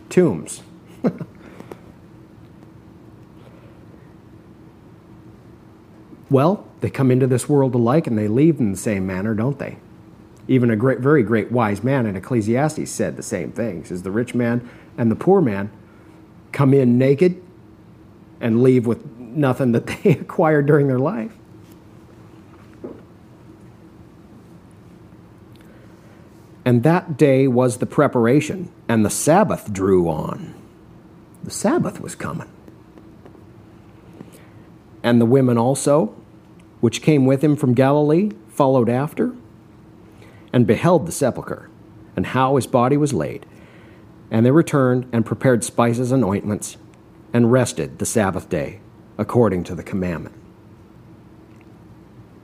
tombs. well, they come into this world alike and they leave in the same manner, don't they? Even a great, very great wise man in Ecclesiastes said the same thing. He says the rich man and the poor man come in naked and leave with nothing that they acquired during their life. And that day was the preparation, and the Sabbath drew on. The Sabbath was coming. And the women also, which came with him from Galilee, followed after, and beheld the sepulchre, and how his body was laid. And they returned and prepared spices and ointments, and rested the Sabbath day, according to the commandment.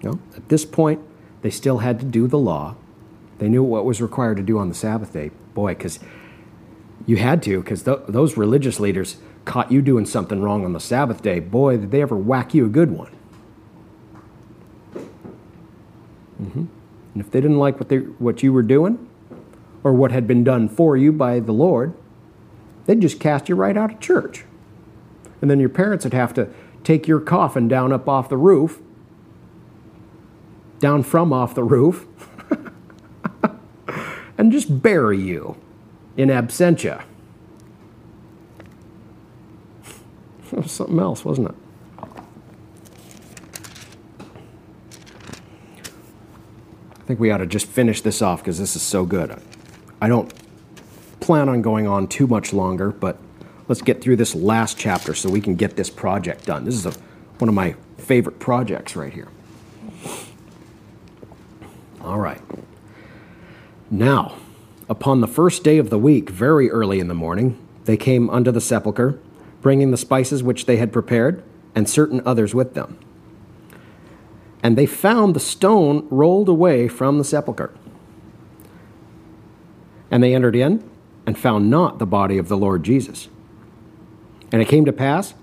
No, at this point, they still had to do the law they knew what was required to do on the Sabbath day. Boy, because you had to, because th- those religious leaders caught you doing something wrong on the Sabbath day. Boy, did they ever whack you a good one. Mm-hmm. And if they didn't like what, they, what you were doing or what had been done for you by the Lord, they'd just cast you right out of church. And then your parents would have to take your coffin down up off the roof, down from off the roof, and just bury you in absentia. Was something else, wasn't it? Think we ought to just finish this off because this is so good. I don't plan on going on too much longer, but let's get through this last chapter so we can get this project done. This is a, one of my favorite projects right here. All right. Now, upon the first day of the week, very early in the morning, they came unto the sepulchre, bringing the spices which they had prepared, and certain others with them. And they found the stone rolled away from the sepulchre. And they entered in and found not the body of the Lord Jesus. And it came to pass,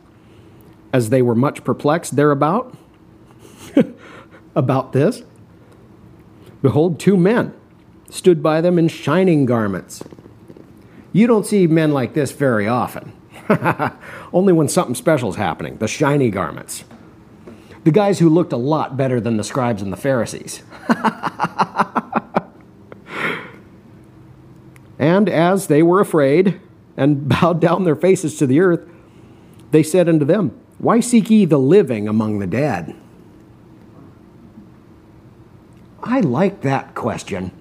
as they were much perplexed thereabout, about this, behold, two men stood by them in shining garments. You don't see men like this very often. Only when something special is happening, the shiny garments. The guys who looked a lot better than the scribes and the Pharisees. and as they were afraid and bowed down their faces to the earth, they said unto them, Why seek ye the living among the dead? I like that question.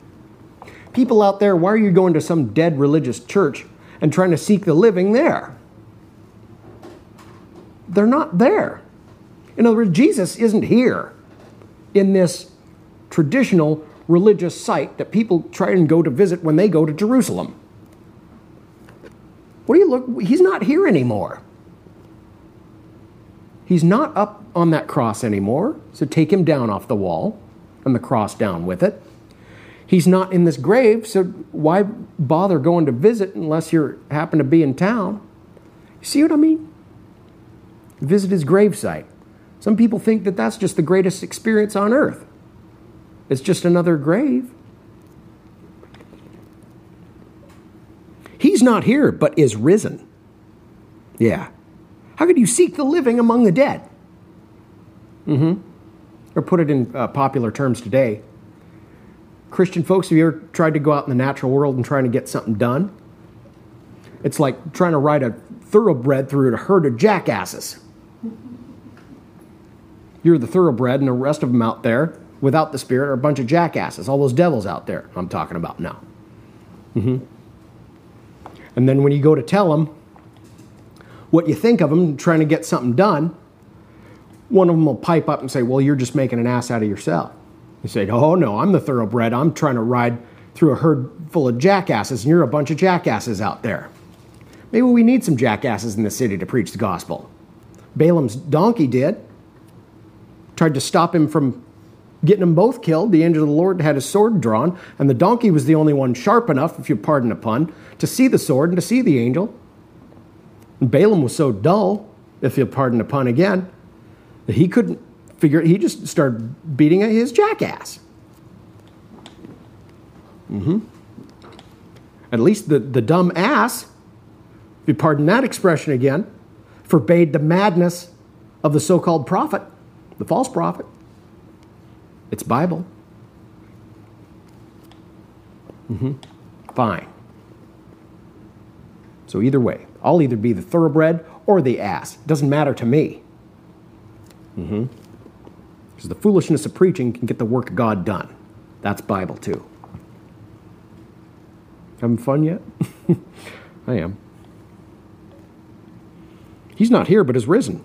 People out there, why are you going to some dead religious church and trying to seek the living there? They're not there. In other words, Jesus isn't here in this traditional religious site that people try and go to visit when they go to Jerusalem. What do you look? He's not here anymore. He's not up on that cross anymore, so take him down off the wall and the cross down with it. He's not in this grave, so why bother going to visit unless you happen to be in town? You see what I mean? Visit his gravesite. Some people think that that's just the greatest experience on earth. It's just another grave. He's not here, but is risen. Yeah. How could you seek the living among the dead? Mm hmm. Or put it in uh, popular terms today. Christian folks, have you ever tried to go out in the natural world and trying to get something done? It's like trying to ride a thoroughbred through a herd of jackasses. You're the thoroughbred, and the rest of them out there without the spirit are a bunch of jackasses. All those devils out there I'm talking about now. Mm-hmm. And then when you go to tell them, what you think of them trying to get something done, one of them will pipe up and say, Well, you're just making an ass out of yourself. You say, Oh, no, I'm the thoroughbred. I'm trying to ride through a herd full of jackasses, and you're a bunch of jackasses out there. Maybe we need some jackasses in the city to preach the gospel. Balaam's donkey did. Tried to stop him from getting them both killed. The angel of the Lord had his sword drawn, and the donkey was the only one sharp enough, if you pardon a pun, to see the sword and to see the angel. And Balaam was so dull, if you'll pardon a pun again, that he couldn't figure it. He just started beating his jackass. Mm-hmm. At least the, the dumb ass, if you pardon that expression again, forbade the madness of the so called prophet, the false prophet. It's Bible. Mm-hmm. Fine. So either way, I'll either be the thoroughbred or the ass. It doesn't matter to me. Mm-hmm. Because the foolishness of preaching can get the work of God done. That's Bible too. Having fun yet? I am. He's not here, but is risen.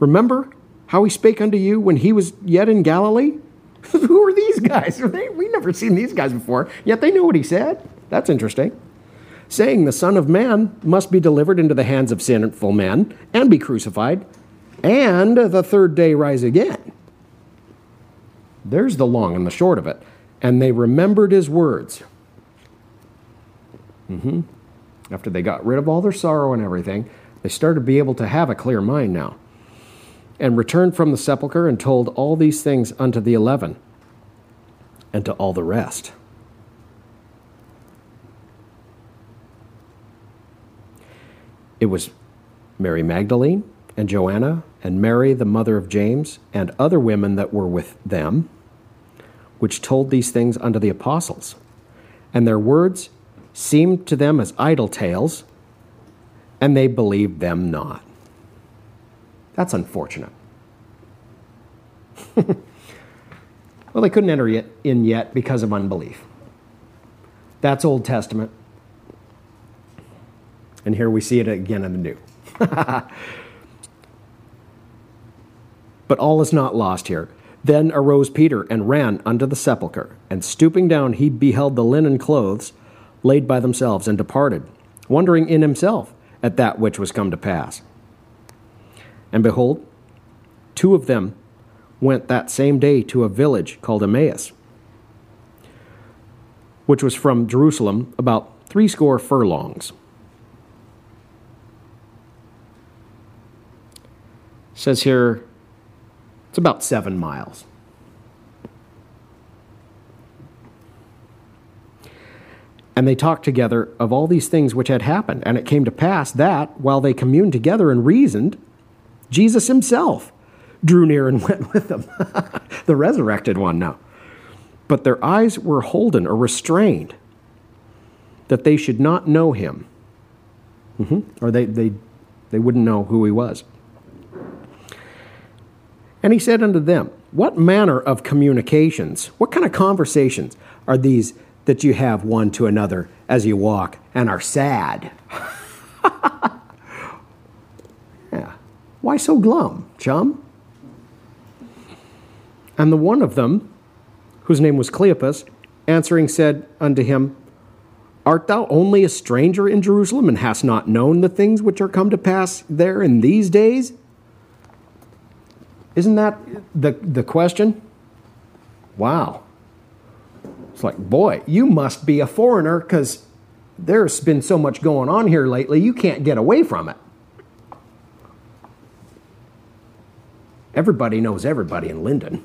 Remember how he spake unto you when he was yet in Galilee? Who are these guys? We never seen these guys before, yet they knew what he said. That's interesting saying the Son of Man must be delivered into the hands of sinful men and be crucified, and the third day rise again. There's the long and the short of it. And they remembered his words. Mm-hmm. After they got rid of all their sorrow and everything, they started to be able to have a clear mind now. And returned from the sepulchre and told all these things unto the eleven and to all the rest. It was Mary Magdalene and Joanna and Mary, the mother of James, and other women that were with them, which told these things unto the apostles. And their words seemed to them as idle tales, and they believed them not. That's unfortunate. Well, they couldn't enter in yet because of unbelief. That's Old Testament. And here we see it again in the New. but all is not lost here. Then arose Peter and ran unto the sepulchre, and stooping down, he beheld the linen clothes laid by themselves, and departed, wondering in himself at that which was come to pass. And behold, two of them went that same day to a village called Emmaus, which was from Jerusalem about threescore furlongs. says here it's about seven miles. And they talked together of all these things which had happened. And it came to pass that, while they communed together and reasoned, Jesus himself drew near and went with them. the resurrected one now. But their eyes were holden or restrained that they should not know him. Mm-hmm. Or they, they, they wouldn't know who he was. And he said unto them, What manner of communications, what kind of conversations are these that you have one to another as you walk and are sad? Why so glum, chum? And the one of them, whose name was Cleopas, answering said unto him, Art thou only a stranger in Jerusalem, and hast not known the things which are come to pass there in these days? Isn't that the, the question? Wow. It's like, boy, you must be a foreigner because there's been so much going on here lately, you can't get away from it. Everybody knows everybody in Lyndon.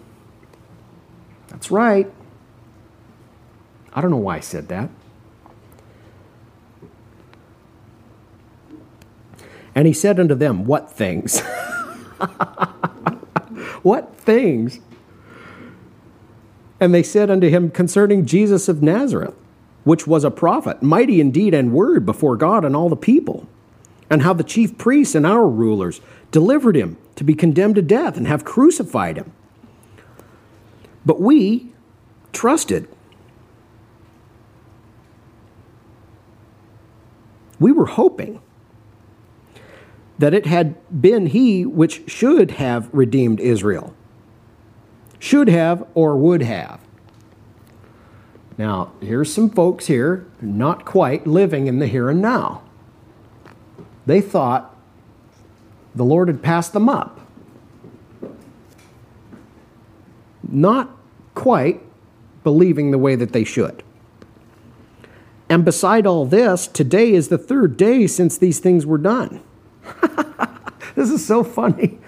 That's right. I don't know why I said that. And he said unto them, What things? what things? And they said unto him concerning Jesus of Nazareth, which was a prophet, mighty in deed and word before God and all the people, and how the chief priests and our rulers delivered him to be condemned to death and have crucified him. But we trusted. We were hoping that it had been he which should have redeemed Israel. Should have or would have. Now, here's some folks here not quite living in the here and now. They thought the Lord had passed them up. Not quite believing the way that they should. And beside all this, today is the third day since these things were done. this is so funny.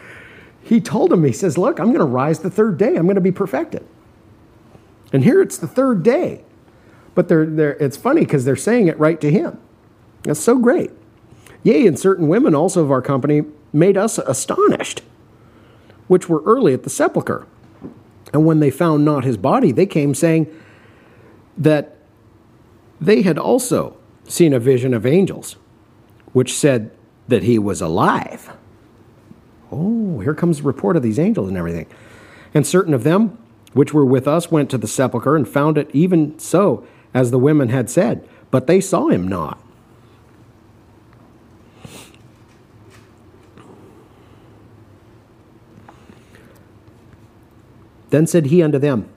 He told him, he says, Look, I'm going to rise the third day. I'm going to be perfected. And here it's the third day. But they're, they're, it's funny because they're saying it right to him. That's so great. Yea, and certain women also of our company made us astonished, which were early at the sepulchre. And when they found not his body, they came saying that they had also seen a vision of angels, which said that he was alive. Oh, here comes the report of these angels and everything. And certain of them, which were with us, went to the sepulchre and found it even so as the women had said, but they saw him not. Then said he unto them,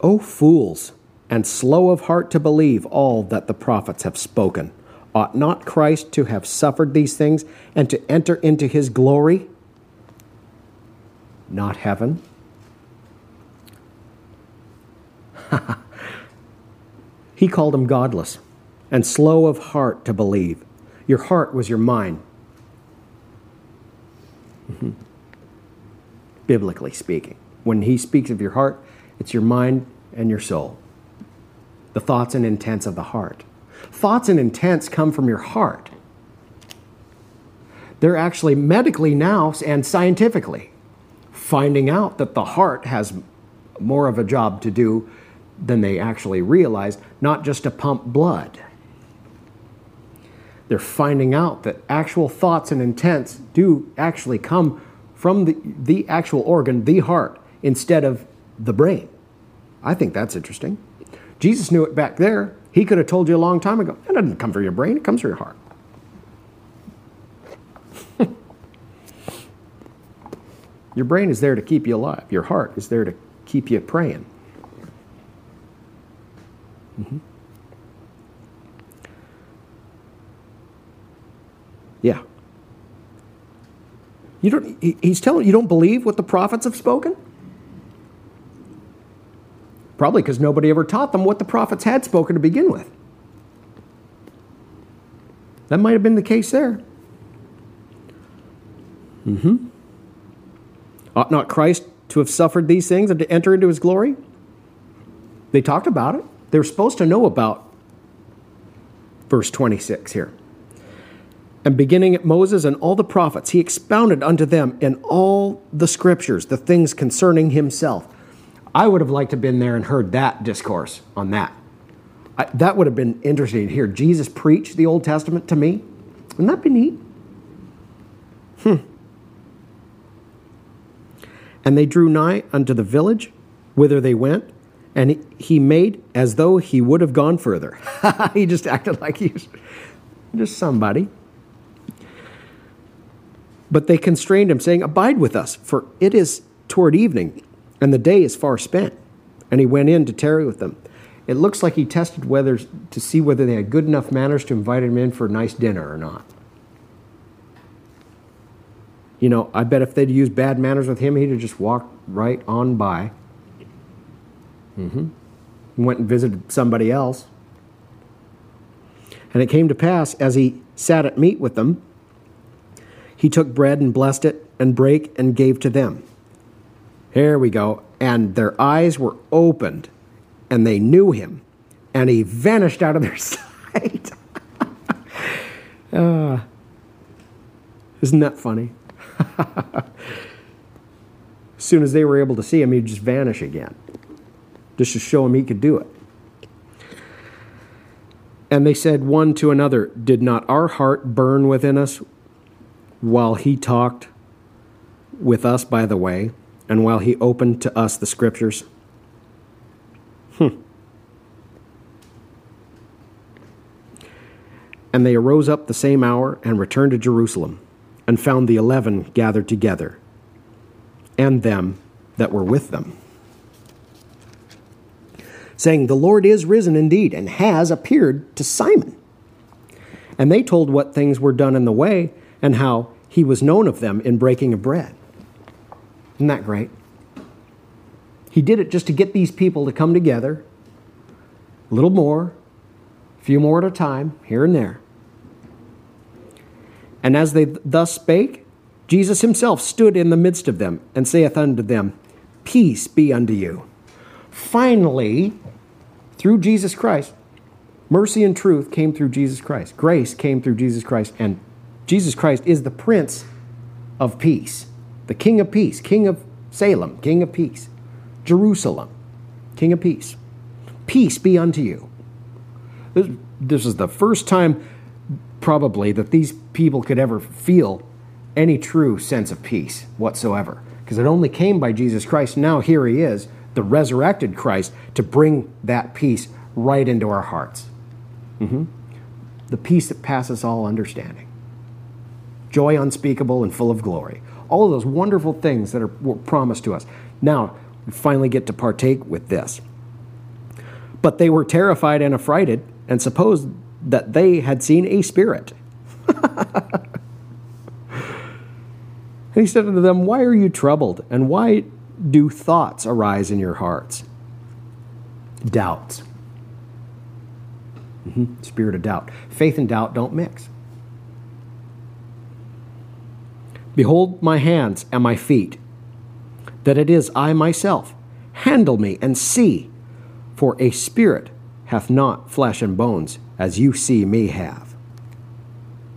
O fools, and slow of heart to believe all that the prophets have spoken. Ought not Christ to have suffered these things and to enter into his glory? Not heaven. he called them godless and slow of heart to believe. Your heart was your mind. Biblically speaking, when he speaks of your heart, it's your mind and your soul. The thoughts and intents of the heart. Thoughts and intents come from your heart. They're actually medically now and scientifically finding out that the heart has more of a job to do than they actually realize, not just to pump blood. They're finding out that actual thoughts and intents do actually come from the, the actual organ, the heart, instead of the brain. I think that's interesting. Jesus knew it back there. He could have told you a long time ago. It doesn't come from your brain, it comes from your heart. your brain is there to keep you alive, your heart is there to keep you praying. Mm-hmm. Yeah. You don't, he's telling you don't believe what the prophets have spoken? Probably because nobody ever taught them what the prophets had spoken to begin with. That might have been the case there. Mm-hmm. Ought not Christ to have suffered these things and to enter into his glory? They talked about it. They were supposed to know about verse 26 here. And beginning at Moses and all the prophets, he expounded unto them in all the scriptures the things concerning himself. I would have liked to have been there and heard that discourse on that. I, that would have been interesting to hear Jesus preach the Old Testament to me. Wouldn't that be neat? Hmm. And they drew nigh unto the village whither they went, and he made as though he would have gone further. he just acted like he was just somebody. But they constrained him, saying, Abide with us, for it is toward evening, and the day is far spent. And he went in to tarry with them. It looks like he tested whether to see whether they had good enough manners to invite him in for a nice dinner or not. You know, I bet if they'd used bad manners with him, he'd have just walked right on by. Mm-hmm. Went and visited somebody else. And it came to pass, as he sat at meat with them, he took bread and blessed it and brake and gave to them. Here we go. And their eyes were opened and they knew him and he vanished out of their sight. uh, isn't that funny? as soon as they were able to see him, he'd just vanish again, just to show him he could do it. And they said one to another, Did not our heart burn within us while he talked with us by the way, and while he opened to us the scriptures. Hmm. And they arose up the same hour and returned to Jerusalem, and found the eleven gathered together, and them that were with them, saying, The Lord is risen indeed, and has appeared to Simon. And they told what things were done in the way, and how he was known of them in breaking of bread. Isn't that great? He did it just to get these people to come together, a little more, a few more at a time, here and there. And as they thus spake, Jesus himself stood in the midst of them and saith unto them, Peace be unto you. Finally, through Jesus Christ, mercy and truth came through Jesus Christ. Grace came through Jesus Christ, and Jesus Christ is the Prince of Peace, the King of Peace, King of Salem, King of Peace, Jerusalem, King of Peace. Peace be unto you. This is the first time, probably, that these people could ever feel any true sense of peace whatsoever. Because it only came by Jesus Christ. Now here he is, the resurrected Christ, to bring that peace right into our hearts. Mm-hmm. The peace that passes all understanding joy unspeakable and full of glory. All of those wonderful things that are promised to us. Now, we finally get to partake with this. But they were terrified and affrighted and supposed that they had seen a spirit. and he said unto them, Why are you troubled? And why do thoughts arise in your hearts? Doubts. Mm-hmm. Spirit of doubt. Faith and doubt don't mix. Behold my hands and my feet, that it is I myself. Handle me and see, for a spirit hath not flesh and bones, as you see me have.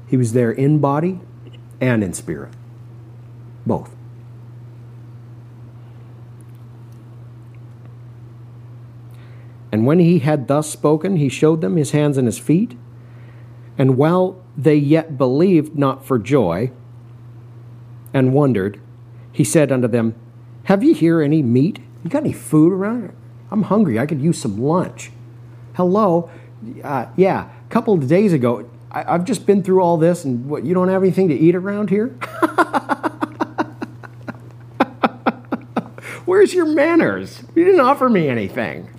He was there in body and in spirit, both. And when he had thus spoken, he showed them his hands and his feet. And while they yet believed not for joy, and wondered, he said unto them, Have ye here any meat? You got any food around here? I'm hungry. I could use some lunch. Hello? Uh, yeah, a couple of days ago, I, have just been through all this, and what, you don't have anything to eat around here? Where's your manners? You didn't offer me anything.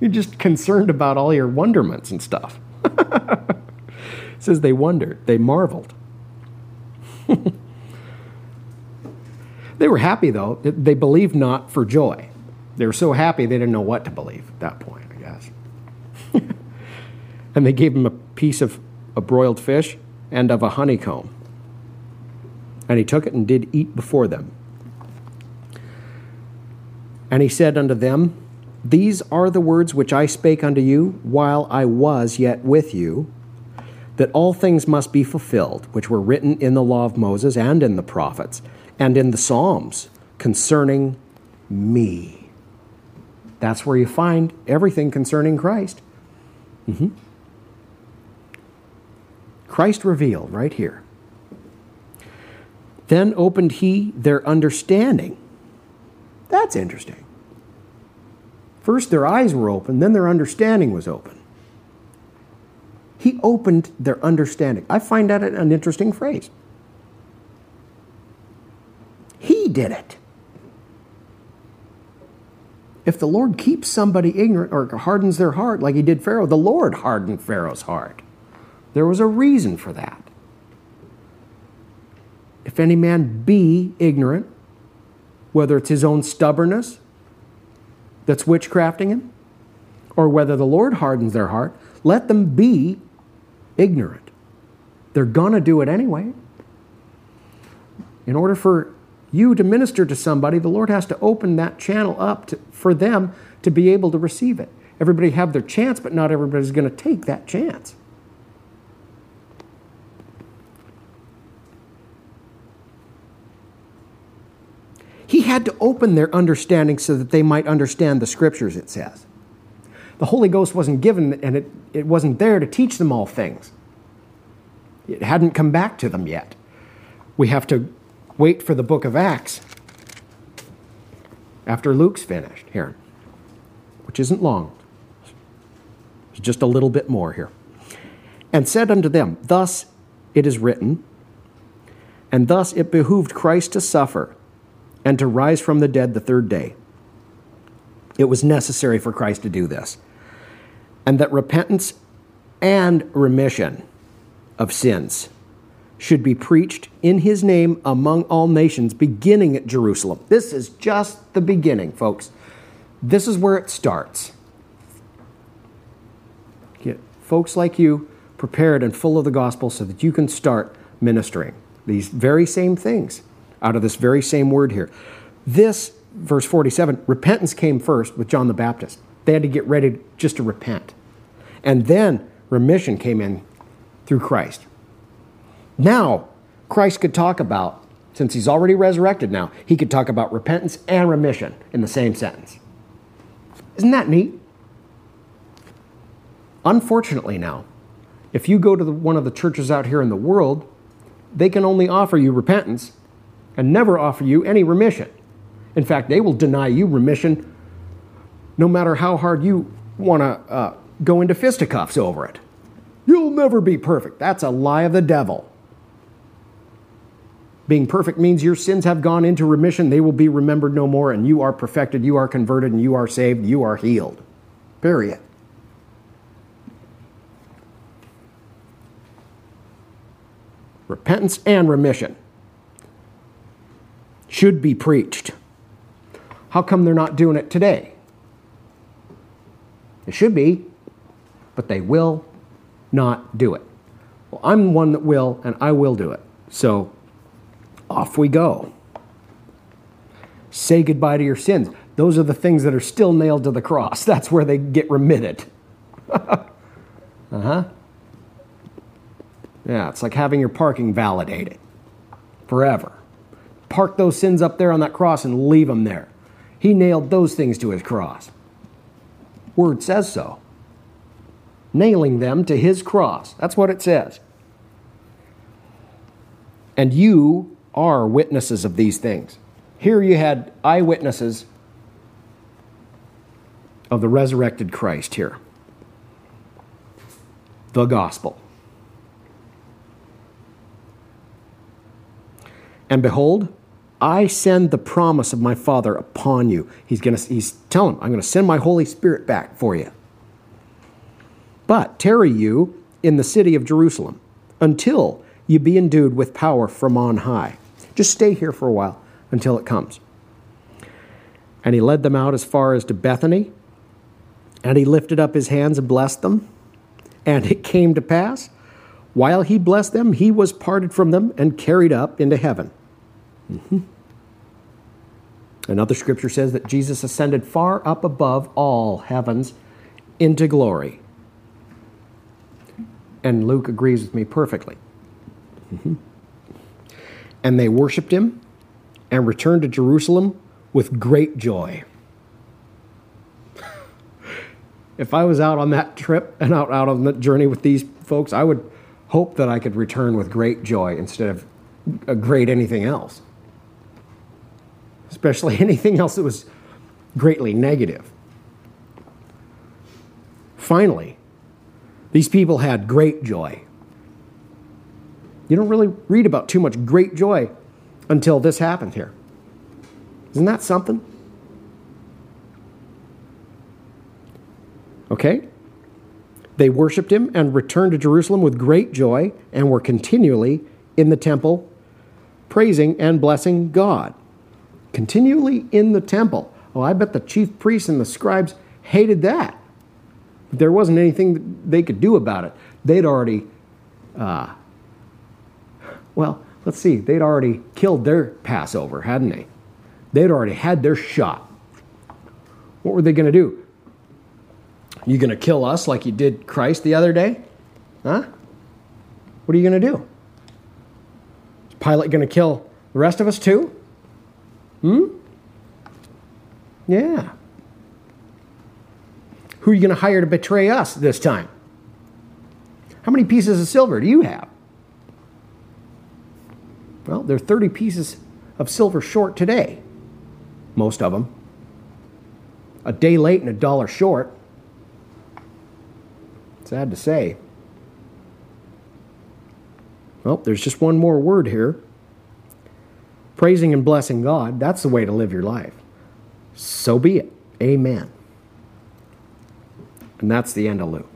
You're just concerned about all your wonderments and stuff. says they wondered, they marveled. they were happy, though. They believed not for joy. They were so happy they didn't know what to believe at that point, I guess. and they gave him a piece of a broiled fish and of a honeycomb. And he took it and did eat before them. And he said unto them, These are the words which I spake unto you while I was yet with you, that all things must be fulfilled, which were written in the law of Moses and in the prophets and in the Psalms concerning me. That's where you find everything concerning Christ. Mm-hmm. Christ revealed right here. Then opened he their understanding. That's interesting. First, their eyes were open, then their understanding was open. He opened their understanding. I find that an interesting phrase. He did it. If the Lord keeps somebody ignorant or hardens their heart like he did Pharaoh, the Lord hardened Pharaoh's heart. There was a reason for that. If any man be ignorant, whether it's his own stubbornness that's witchcrafting him, or whether the Lord hardens their heart, let them be ignorant. They're going to do it anyway. In order for you to minister to somebody, the Lord has to open that channel up to, for them to be able to receive it. Everybody have their chance, but not everybody's going to take that chance. He had to open their understanding so that they might understand the scriptures, it says. The Holy Ghost wasn't given and it, it wasn't there to teach them all things. It hadn't come back to them yet. We have to wait for the book of Acts after Luke's finished here, which isn't long. It's just a little bit more here. And said unto them, Thus it is written, and thus it behooved Christ to suffer and to rise from the dead the third day. It was necessary for Christ to do this. And that repentance and remission of sins should be preached in his name among all nations, beginning at Jerusalem. This is just the beginning, folks. This is where it starts. Get folks like you prepared and full of the gospel so that you can start ministering these very same things out of this very same word here. This, verse 47, repentance came first with John the Baptist. They had to get ready just to repent. And then remission came in through Christ. Now, Christ could talk about, since he's already resurrected now, he could talk about repentance and remission in the same sentence. Isn't that neat? Unfortunately, now, if you go to the, one of the churches out here in the world, they can only offer you repentance and never offer you any remission. In fact, they will deny you remission no matter how hard you want to uh, go into fisticuffs over it. You'll never be perfect. That's a lie of the devil. Being perfect means your sins have gone into remission, they will be remembered no more, and you are perfected, you are converted, and you are saved, you are healed. Period. Repentance and remission should be preached. How come they're not doing it today? It should be, but they will not do it. Well, I'm one that will, and I will do it. So off we go. Say goodbye to your sins. Those are the things that are still nailed to the cross. That's where they get remitted. uh huh. Yeah, it's like having your parking validated forever park those sins up there on that cross and leave them there. He nailed those things to his cross. Word says so. Nailing them to his cross. That's what it says. And you are witnesses of these things. Here you had eyewitnesses of the resurrected Christ here the gospel. And behold, I send the promise of my Father upon you. He's going to he's telling him, I'm going to send my Holy Spirit back for you. But tarry you in the city of Jerusalem until you be endued with power from on high. Just stay here for a while until it comes. And he led them out as far as to Bethany, and he lifted up his hands and blessed them. And it came to pass, while he blessed them, he was parted from them and carried up into heaven. Mm-hmm. Another scripture says that Jesus ascended far up above all heavens into glory. And Luke agrees with me perfectly. Mm-hmm. And they worshiped him and returned to Jerusalem with great joy. if I was out on that trip and out, out on the journey with these folks, I would hope that I could return with great joy instead of a great anything else especially anything else that was greatly negative. Finally, these people had great joy. You don't really read about too much great joy until this happened here. Isn't that something? Okay? They worshiped him and returned to Jerusalem with great joy and were continually in the temple praising and blessing God continually in the temple. Oh, I bet the chief priests and the scribes hated that. But there wasn't anything they could do about it. They'd already, uh, well, let's see, they'd already killed their Passover, hadn't they? They'd already had their shot. What were they going to do? You going to kill us like you did Christ the other day? Huh? What are you going to do? Is Pilate going to kill the rest of us too? Hmm? Yeah. Who are you going to hire to betray us this time? How many pieces of silver do you have? Well, they're 30 pieces of silver short today, most of them. A day late and a dollar short. Sad to say. Well, there's just one more word here praising and blessing God, that's the way to live your life. So be it. Amen. And that's the end of Luke.